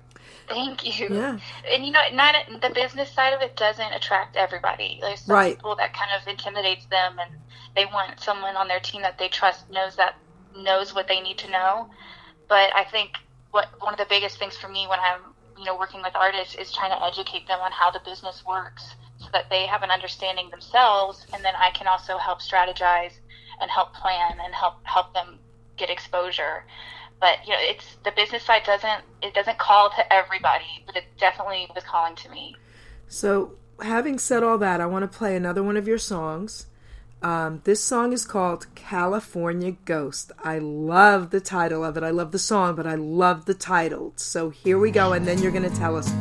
Thank you. Yeah. And you know, not the business side of it doesn't attract everybody. There's some Right. people that kind of intimidates them, and they want someone on their team that they trust knows that knows what they need to know. But I think what one of the biggest things for me when I'm you know working with artists is trying to educate them on how the business works, so that they have an understanding themselves, and then I can also help strategize and help plan and help help them get exposure but you know it's the business side doesn't it doesn't call to everybody but it definitely was calling to me So, having said all that, I want to play another one of your songs. Um, this song is called California Ghost. I love the title of it. I love the song, but I love the title. So, here we go, and then you're going to tell us.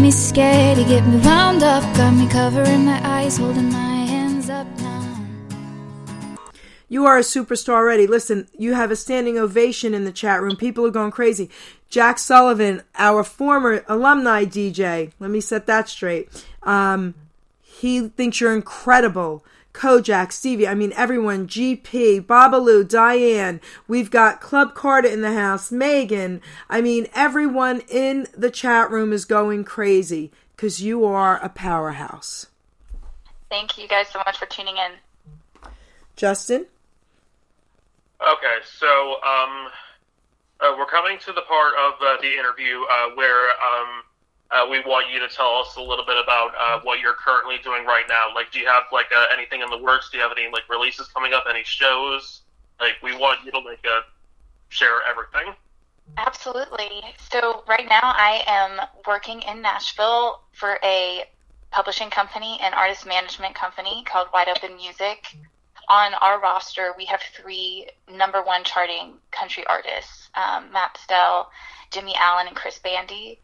Me scared, you get me wound up, got me covering my eyes, holding my hands up now. You are a superstar already. Listen, you have a standing ovation in the chat room. People are going crazy. Jack Sullivan, our former alumni DJ, let me set that straight. Um, he thinks you're incredible. Kojak, Stevie, I mean everyone, GP, Babalu, Diane, we've got Club Carter in the house, Megan. I mean everyone in the chat room is going crazy because you are a powerhouse. Thank you guys so much for tuning in. Justin? Okay, so um, uh, we're coming to the part of uh, the interview uh, where um, uh, we want you to tell us a little bit about uh, what you're currently doing right now. Like, do you have like uh, anything in the works? Do you have any like releases coming up? Any shows? Like, we want you to like uh, share everything. Absolutely. So right now I am working in Nashville for a publishing company and artist management company called Wide Open Music. On our roster, we have three number one charting country artists: um, Matt Stell, Jimmy Allen, and Chris Bandi.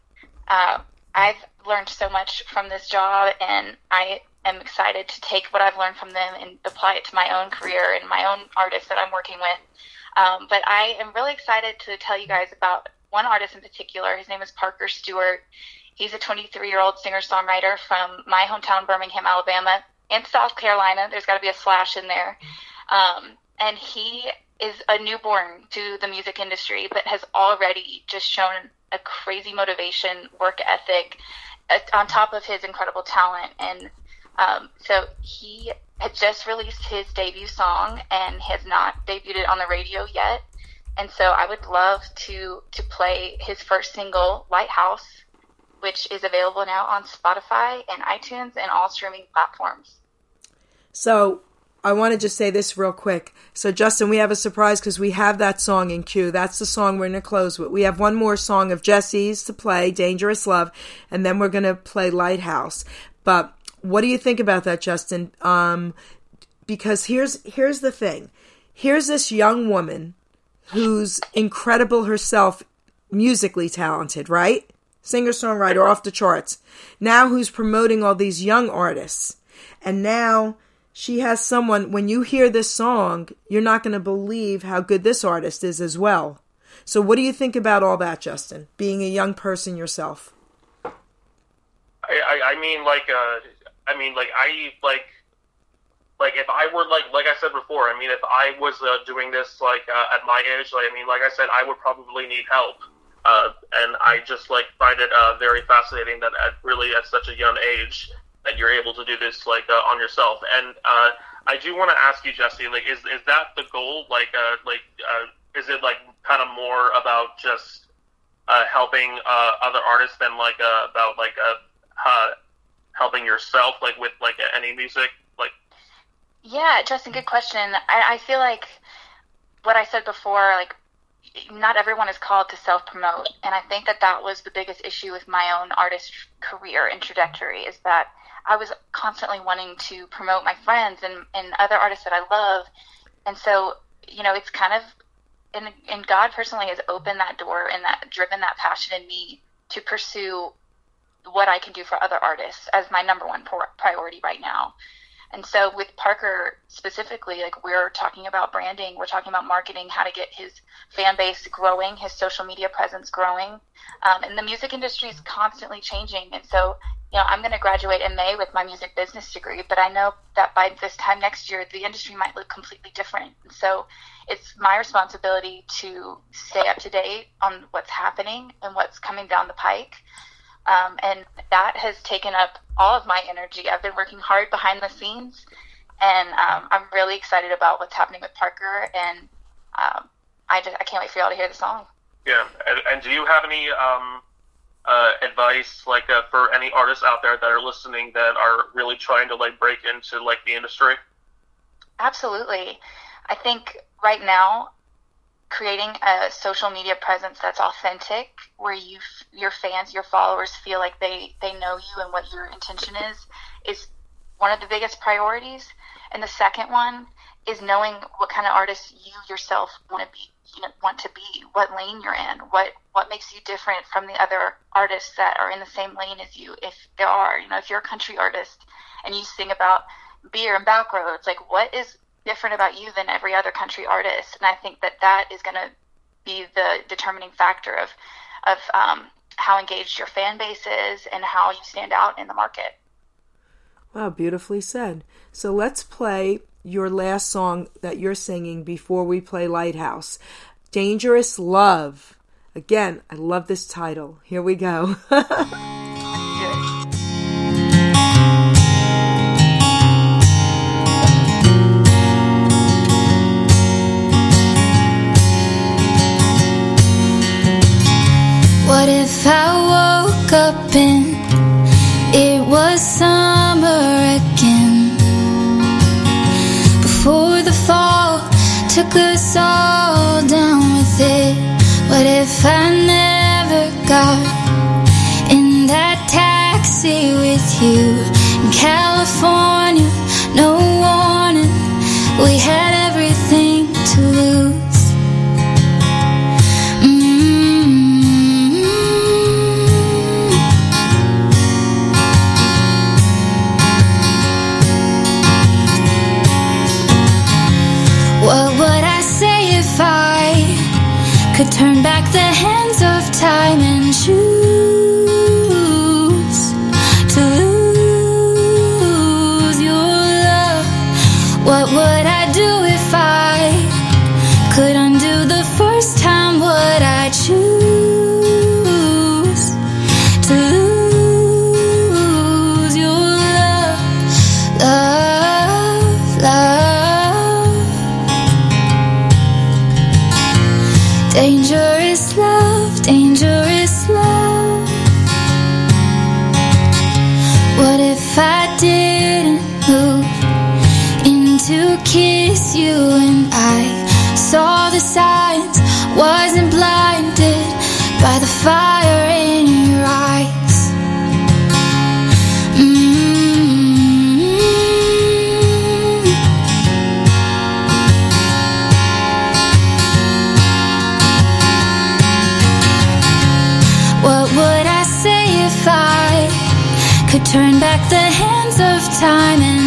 Uh, I've learned so much from this job, and I am excited to take what I've learned from them and apply it to my own career and my own artists that I'm working with. Um, but I am really excited to tell you guys about one artist in particular. His name is Parker Stewart. He's a 23 year old singer songwriter from my hometown, Birmingham, Alabama, and South Carolina. There's got to be a slash in there. Um, and he is a newborn to the music industry, but has already just shown a crazy motivation, work ethic, uh, on top of his incredible talent. And um, so he had just released his debut song and has not debuted it on the radio yet. And so I would love to to play his first single, Lighthouse, which is available now on Spotify and iTunes and all streaming platforms. So I want to just say this real quick. So Justin, we have a surprise because we have that song in queue. That's the song we're going to close with. We have one more song of Jessie's to play, "Dangerous Love," and then we're going to play "Lighthouse." But what do you think about that, Justin? Um, because here's here's the thing. Here's this young woman who's incredible herself, musically talented, right? Singer songwriter off the charts. Now who's promoting all these young artists, and now she has someone. When you hear this song, you're not going to believe how good this artist is as well. So, what do you think about all that, Justin? Being a young person yourself. I, I, I mean, like, uh, I mean, like, I like, like, if I were like, like I said before, I mean, if I was uh, doing this like uh, at my age, like, I mean, like I said, I would probably need help. Uh, and I just like find it uh, very fascinating that at really at such a young age that you're able to do this like uh, on yourself. And uh, I do want to ask you, Jessie, like, is is that the goal? Like, uh, like, uh, is it like kind of more about just uh, helping uh, other artists than like uh, about like uh, uh, helping yourself, like with like any music, like? Yeah, Justin, good question. I, I feel like what I said before, like not everyone is called to self promote, and I think that that was the biggest issue with my own artist career and trajectory is that I was constantly wanting to promote my friends and, and other artists that I love, and so you know it's kind of and and God personally has opened that door and that driven that passion in me to pursue what I can do for other artists as my number one priority right now. And so with Parker specifically, like we're talking about branding, we're talking about marketing, how to get his fan base growing, his social media presence growing. Um, and the music industry is constantly changing. And so, you know, I'm going to graduate in May with my music business degree, but I know that by this time next year, the industry might look completely different. And so it's my responsibility to stay up to date on what's happening and what's coming down the pike. Um, and that has taken up all of my energy. I've been working hard behind the scenes, and um, I'm really excited about what's happening with Parker. And um, I just I can't wait for y'all to hear the song. Yeah, and, and do you have any um, uh, advice like uh, for any artists out there that are listening that are really trying to like break into like the industry? Absolutely. I think right now creating a social media presence that's authentic where you your fans your followers feel like they they know you and what your intention is is one of the biggest priorities. And the second one is knowing what kind of artist you yourself want to be you know, want to be what lane you're in what what makes you different from the other artists that are in the same lane as you if there are. You know if you're a country artist and you sing about beer and back roads like what is different about you than every other country artist. And I think that that is going to be the determining factor of of um, how engaged your fan base is and how you stand out in the market. Wow, beautifully said. So let's play your last song that you're singing before we play Lighthouse. Dangerous Love. Again, I love this title. Here we go. was summer again? Before the fall took us all down with it. What if I never got in that taxi with you in California? Turn back the hands of time and choose wasn't blinded by the fire in your eyes? Mm. What would I say if I could turn back the hands of time and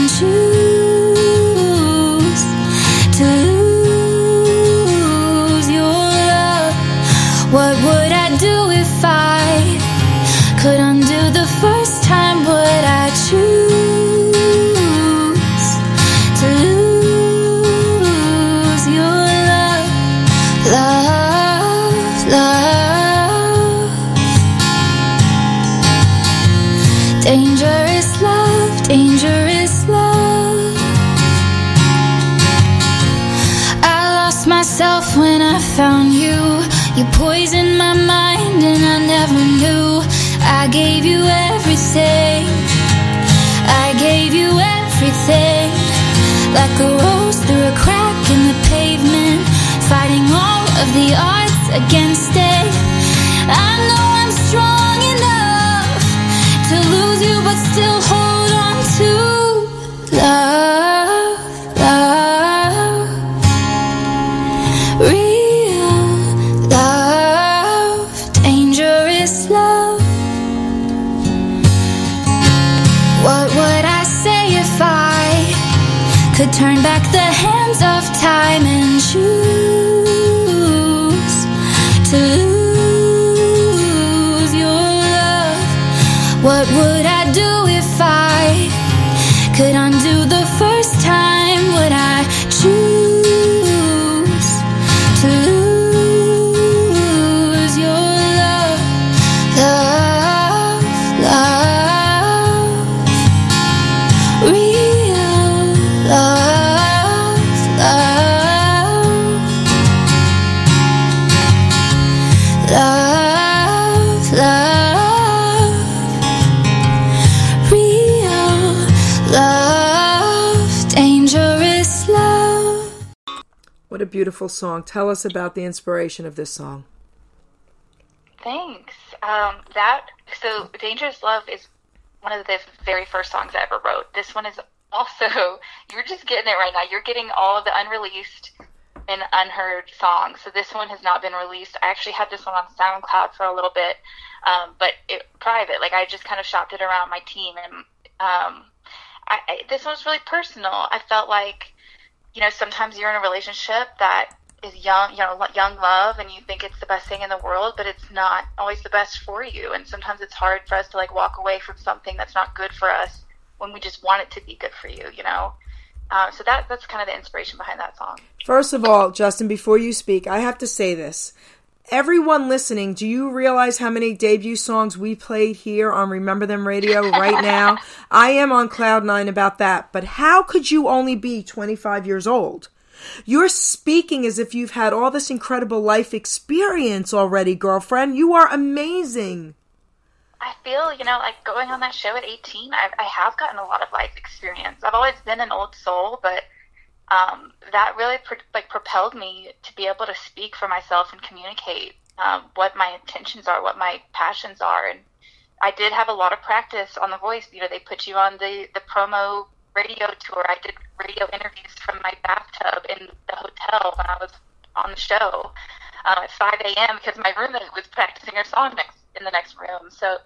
Like a rose through a crack in the pavement. Fighting all of the odds against it. I know I'm strong enough to lose you, but still hold beautiful song. Tell us about the inspiration of this song. Thanks. Um, that so dangerous love is one of the very first songs I ever wrote. This one is also you're just getting it right now. You're getting all of the unreleased and unheard songs. So this one has not been released. I actually had this one on SoundCloud for a little bit, um, but it private. Like I just kind of shopped it around my team, and um, I, I, this one's really personal. I felt like you know sometimes you're in a relationship that is young, you know, young love, and you think it's the best thing in the world, but it's not always the best for you. And sometimes it's hard for us to like walk away from something that's not good for us when we just want it to be good for you, you know. Uh, so that that's kind of the inspiration behind that song. First of all, Justin, before you speak, I have to say this. Everyone listening, do you realize how many debut songs we played here on Remember Then Radio right now? I am on cloud nine about that, but how could you only be 25 years old? You're speaking as if you've had all this incredible life experience already, girlfriend. You are amazing. I feel, you know, like going on that show at 18, I, I have gotten a lot of life experience. I've always been an old soul, but um, that really pro- like propelled me to be able to speak for myself and communicate um, what my intentions are, what my passions are, and I did have a lot of practice on The Voice. You know, they put you on the the promo radio tour. I did radio interviews from my bathtub in the hotel when I was on the show um, at 5 a.m. because my roommate was practicing her song next in the next room. So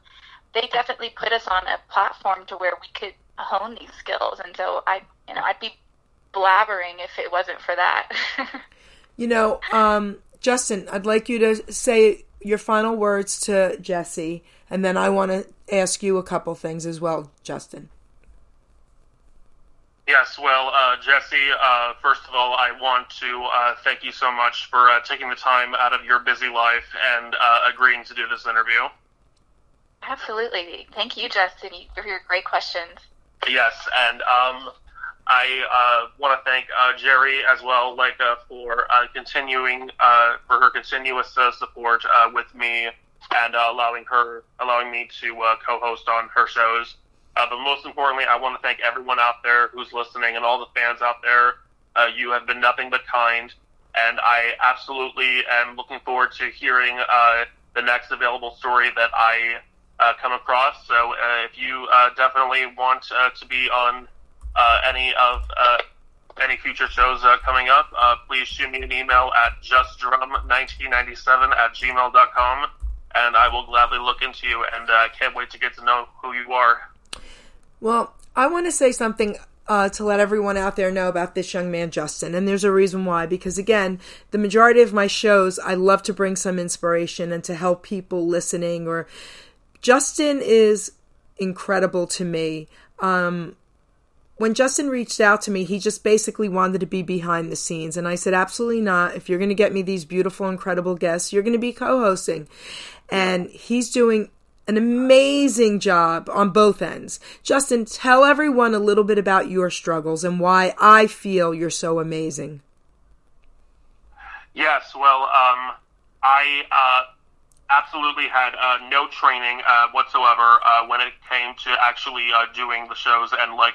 they definitely put us on a platform to where we could hone these skills. And so I, you know, I'd be blabbering if it wasn't for that. You know, um, Justin, I'd like you to say your final words to Jessie, and then I want to ask you a couple things as well, Justin. Yes, well, uh, Jessie, uh, first of all, I want to uh, thank you so much for uh, taking the time out of your busy life and uh, agreeing to do this interview. Absolutely. Thank you, Justin, for your great questions. Yes, and um, I uh, want to thank uh, Geri as well, like uh, for uh, continuing uh, for her continuous uh, support with me and allowing her allowing me to co-host on her shows. But most importantly, I want to thank everyone out there who's listening and all the fans out there. You have been nothing but kind, and I absolutely am looking forward to hearing the next available story that I come across. So if you definitely want to be on any of uh, any future shows uh, coming up, uh, please shoot me an email at justdrum1997 at gmail.com, and I will gladly look into you, and uh, can't wait to get to know who you are. Well, I want to say something uh, to let everyone out there know about this young man, Justin. And there's a reason why. Because again, the majority of my shows, I love to bring some inspiration and to help people listening. Or Justin is incredible to me. Um, when Justin reached out to me, he just basically wanted to be behind the scenes. And I said, absolutely not. If you're going to get me these beautiful, incredible guests, you're going to be co hosting. And he's doing an amazing job on both ends. Justin, tell everyone a little bit about your struggles and why I feel you're so amazing. Yes, well, um, I uh, absolutely had uh, no training uh, whatsoever uh, when it came to actually uh, doing the shows and like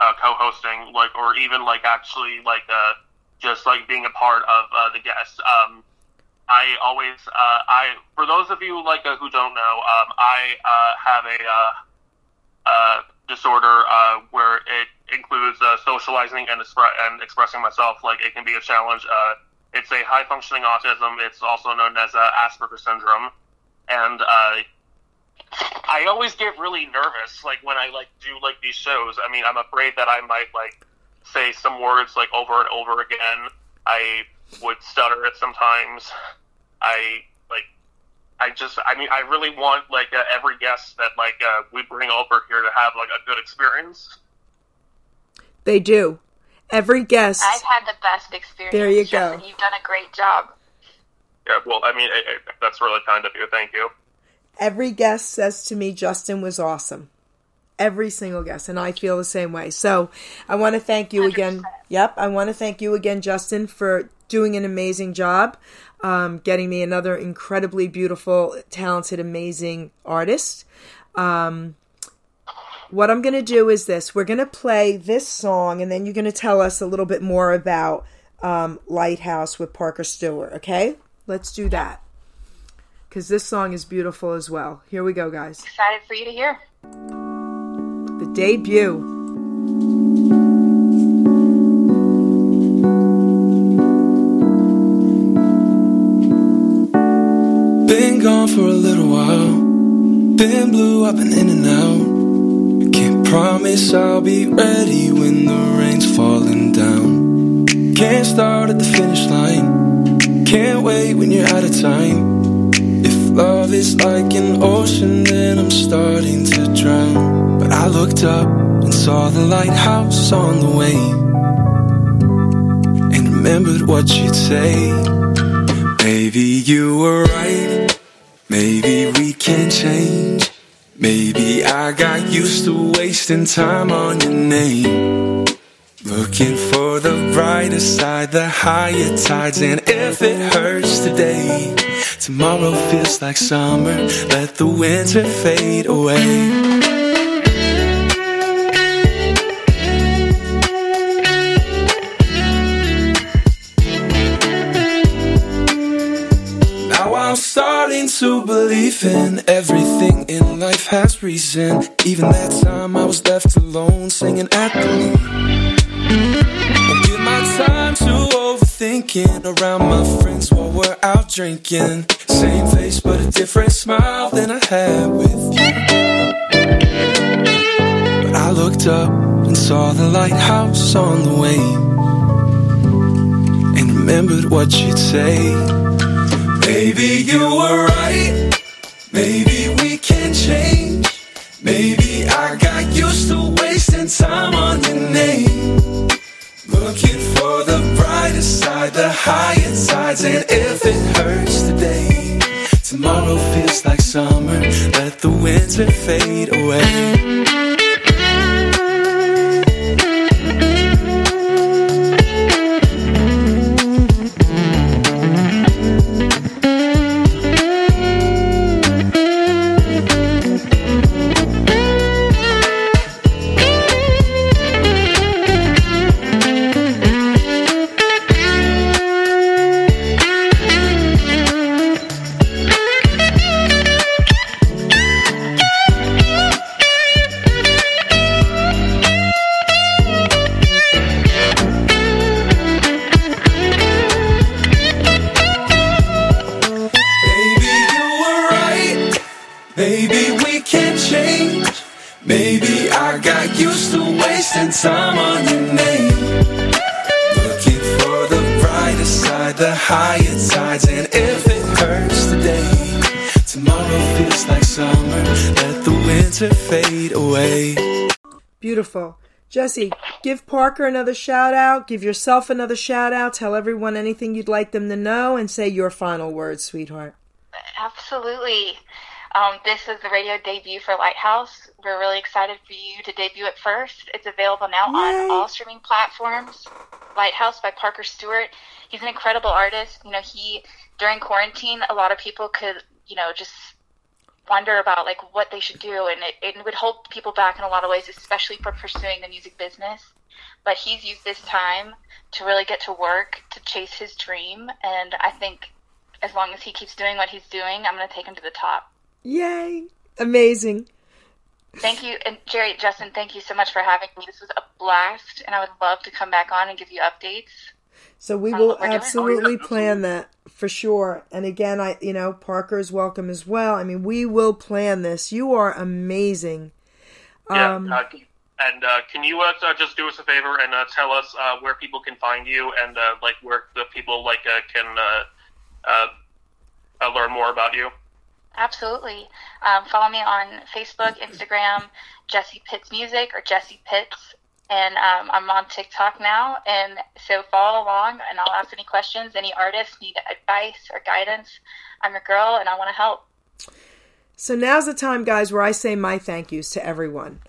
uh, co-hosting, like or even like actually like uh, just like being a part of uh, the guests. Um, I always, uh, I for those of you like uh, who don't know, um, I uh, have a uh, uh, disorder uh, where it includes uh, socializing and, expre- and expressing myself. Like it can be a challenge. Uh, it's a high functioning autism. It's also known as Asperger syndrome, and uh, I always get really nervous, like when I like do like these shows. I mean, I'm afraid that I might like say some words like over and over again. I would stutter it sometimes. I like. I just. I mean, I really want like uh, every guest that like uh, we bring over here to have like a good experience. They do. Every guest. I've had the best experience. There you Justin. go. You've done a great job. Yeah. Well, I mean, it, it, that's really kind of you. Thank you. Every guest says to me Justin was awesome. Every single guest, and I feel the same way. So I want to thank you again. 100%. Yep, I want to thank you again, Justin, for doing an amazing job, um, getting me another incredibly beautiful, talented, amazing artist. Um, what I'm going to do is this: we're going to play this song, and then you're going to tell us a little bit more about um, Lighthouse with Parker Stewart. Okay, let's do that because this song is beautiful as well. Here we go, guys. Excited for you to hear. The debut. Been gone for a little while. Been blue, I've been in and out. Can't promise I'll be ready when the rain's falling down. Can't start at the finish line. Can't wait when you're out of time. Love is like an ocean, and I'm starting to drown. But I looked up and saw the lighthouse on the way. And remembered what you'd say. Maybe you were right. Maybe we can change. Maybe I got used to wasting time on your name. Looking for the brighter side, the higher tides. And if it hurts today, tomorrow feels like summer. Let the winter fade away. Now I'm starting to believe in everything in life has reason. Even that time I was left alone singing at the moon. Won't give my time to overthinking around my friends while we're out drinking. Same face but a different smile than I had with you. But I looked up and saw the lighthouse on the way. And remembered what you'd say. Maybe you were right. Maybe we can change. Maybe And if it hurts today, tomorrow feels like summer. Let the winter fade away. Jessie, give Parker another shout out. Give yourself another shout out. Tell everyone anything you'd like them to know and say your final words, sweetheart. Absolutely. Um, this is the radio debut for Lighthouse. We're really excited for you to debut it first. It's available now Yay. on all streaming platforms. Lighthouse by Parker Stewart. He's an incredible artist. You know, he during quarantine, a lot of people could, you know, just wonder about like what they should do, and it, it would hold people back in a lot of ways, especially for pursuing the music business. But he's used this time to really get to work to chase his dream, and I think as long as he keeps doing what he's doing, I'm going to take him to the top. Yay! Amazing. Thank you, and Geri, Justin, thank you so much for having me. This was a blast, and I would love to come back on and give you updates. So we will what we're doing. absolutely plan that for sure. And again, I you know Parker is welcome as well. I mean, we will plan this. You are amazing. Yeah. Um, uh, and uh, can you uh, uh, just do us a favor and uh, tell us uh, where people can find you and uh, like where the people like uh, can uh, uh, uh, learn more about you? Absolutely. Um, follow me on Facebook, Instagram, Jessie Pitts Music or Jessie Pitts. And um, I'm on TikTok now. And so follow along and I'll ask any questions. Any artists need advice or guidance. I'm a girl and I want to help. So now's the time, guys, where I say my thank yous to everyone.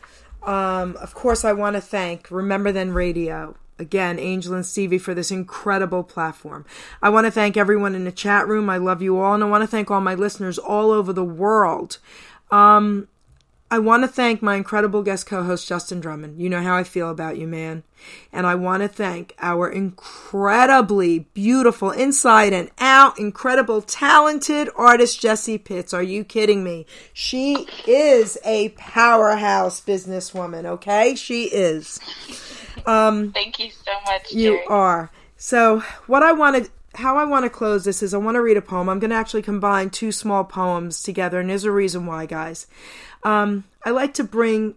Um, of course, I want to thank Remember Then Radio. Again, Angel and Stevie for this incredible platform. I want to thank everyone in the chat room. I love you all. And I want to thank all my listeners all over the world. Um, I want to thank my incredible guest co host, Justin Drummond. You know how I feel about you, man. And I want to thank our incredibly beautiful, inside and out, incredible, talented artist, Jessie Pitts. Are you kidding me? She is a powerhouse businesswoman, okay? She is. Um, Thank you so much, You Geri. are. So, what I wanted, how I want to close this is I want to read a poem. I'm going to actually combine two small poems together, and there's a reason why, guys. Um, I like to bring,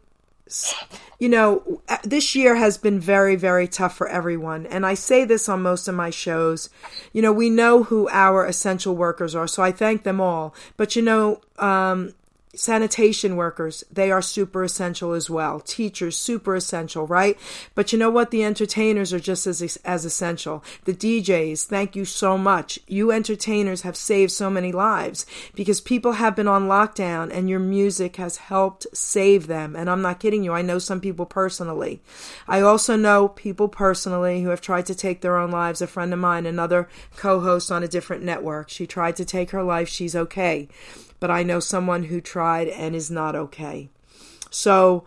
you know, uh, this year has been very, very tough for everyone. And I say this on most of my shows. You know, we know who our essential workers are, so I thank them all. But, you know, um, sanitation workers they are super essential as well. Teachers super essential right? But you know what? The entertainers are just as as essential. The DJs thank you so much. You entertainers have saved so many lives because people have been on lockdown and your music has helped save them. And I'm not kidding you. I know some people personally. I also know people personally who have tried to take their own lives. A friend of mine another co-host on a different network she tried to take her life. She's okay but I know someone who tried and is not okay. So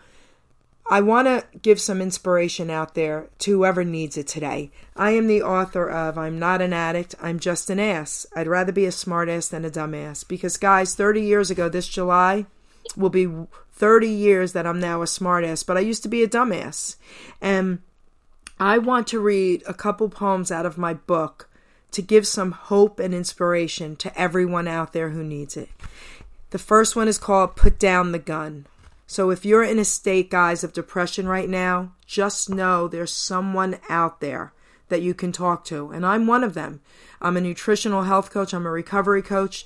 I want to give some inspiration out there to whoever needs it today. I am the author of I'm Not an Addict, I'm Just an Ass. I'd rather be a smartass than a dumbass. Because, guys, 30 years ago this July will be 30 years that I'm now a smartass, but I used to be a dumbass. And I want to read a couple poems out of my book to give some hope and inspiration to everyone out there who needs it. The first one is called Put Down the Gun. So if you're in a state, guys, of depression right now, just know there's someone out there that you can talk to. And I'm one of them. I'm a nutritional health coach, I'm a recovery coach.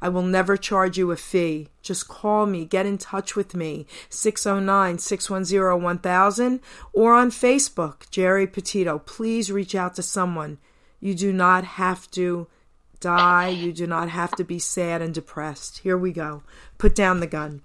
I will never charge you a fee. Just call me, get in touch with me, 609 610 1000, or on Facebook, Geri Petito. Please reach out to someone. You do not have to die. You do not have to be sad and depressed. Here we go. Put down the gun.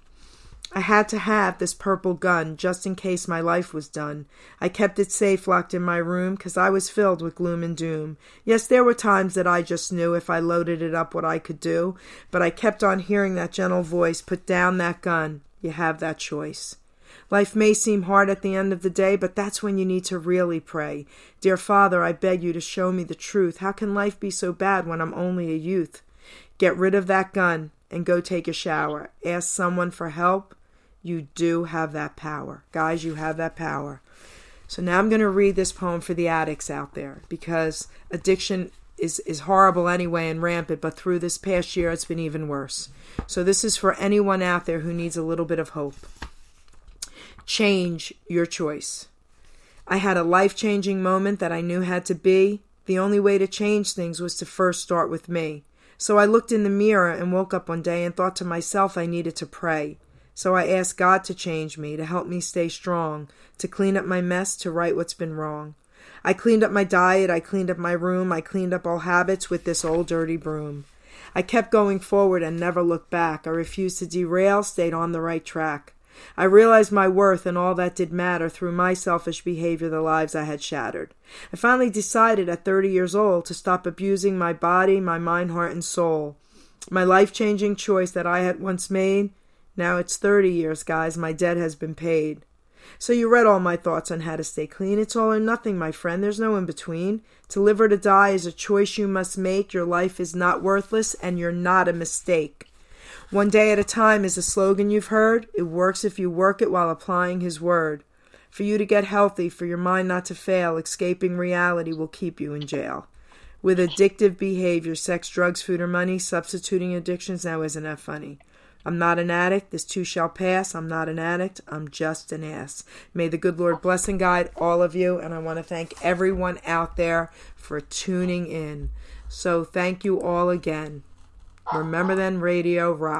I had to have this purple gun just in case my life was done. I kept it safe locked in my room 'cause I was filled with gloom and doom. Yes, there were times that I just knew if I loaded it up what I could do, but I kept on hearing that gentle voice put down that gun. You have that choice. Life may seem hard at the end of the day, but that's when you need to really pray. Dear Father, I beg you to show me the truth. How can life be so bad when I'm only a youth? Get rid of that gun and go take a shower. Ask someone for help. You do have that power. Guys, you have that power. So now I'm going to read this poem for the addicts out there because addiction is, is horrible anyway and rampant, but through this past year it's been even worse. So this is for anyone out there who needs a little bit of hope. Change your choice. I had a life changing moment that I knew had to be. The only way to change things was to first start with me. So I looked in the mirror and woke up one day and thought to myself I needed to pray. So I asked God to change me, to help me stay strong, to clean up my mess, to right what's been wrong. I cleaned up my diet, I cleaned up my room, I cleaned up all habits with this old dirty broom. I kept going forward and never looked back. I refused to derail, stayed on the right track. I realized my worth and all that did matter through my selfish behavior, the lives I had shattered. I finally decided at 30 years old to stop abusing my body, my mind, heart, and soul. My life changing choice that I had once made, now it's 30 years, guys, my debt has been paid. So you read all my thoughts on how to stay clean. It's all or nothing, my friend. There's no in between. To live or to die is a choice you must make. Your life is not worthless, and you're not a mistake. One day at a time is a slogan you've heard. It works if you work it while applying His word. For you to get healthy, for your mind not to fail, escaping reality will keep you in jail. With addictive behavior, sex, drugs, food, or money, substituting addictions now isn't that funny. I'm not an addict. This too shall pass. I'm not an addict. I'm just an ass. May the good Lord bless and guide all of you. And I want to thank everyone out there for tuning in. So thank you all again. Remember then, Radio Rock.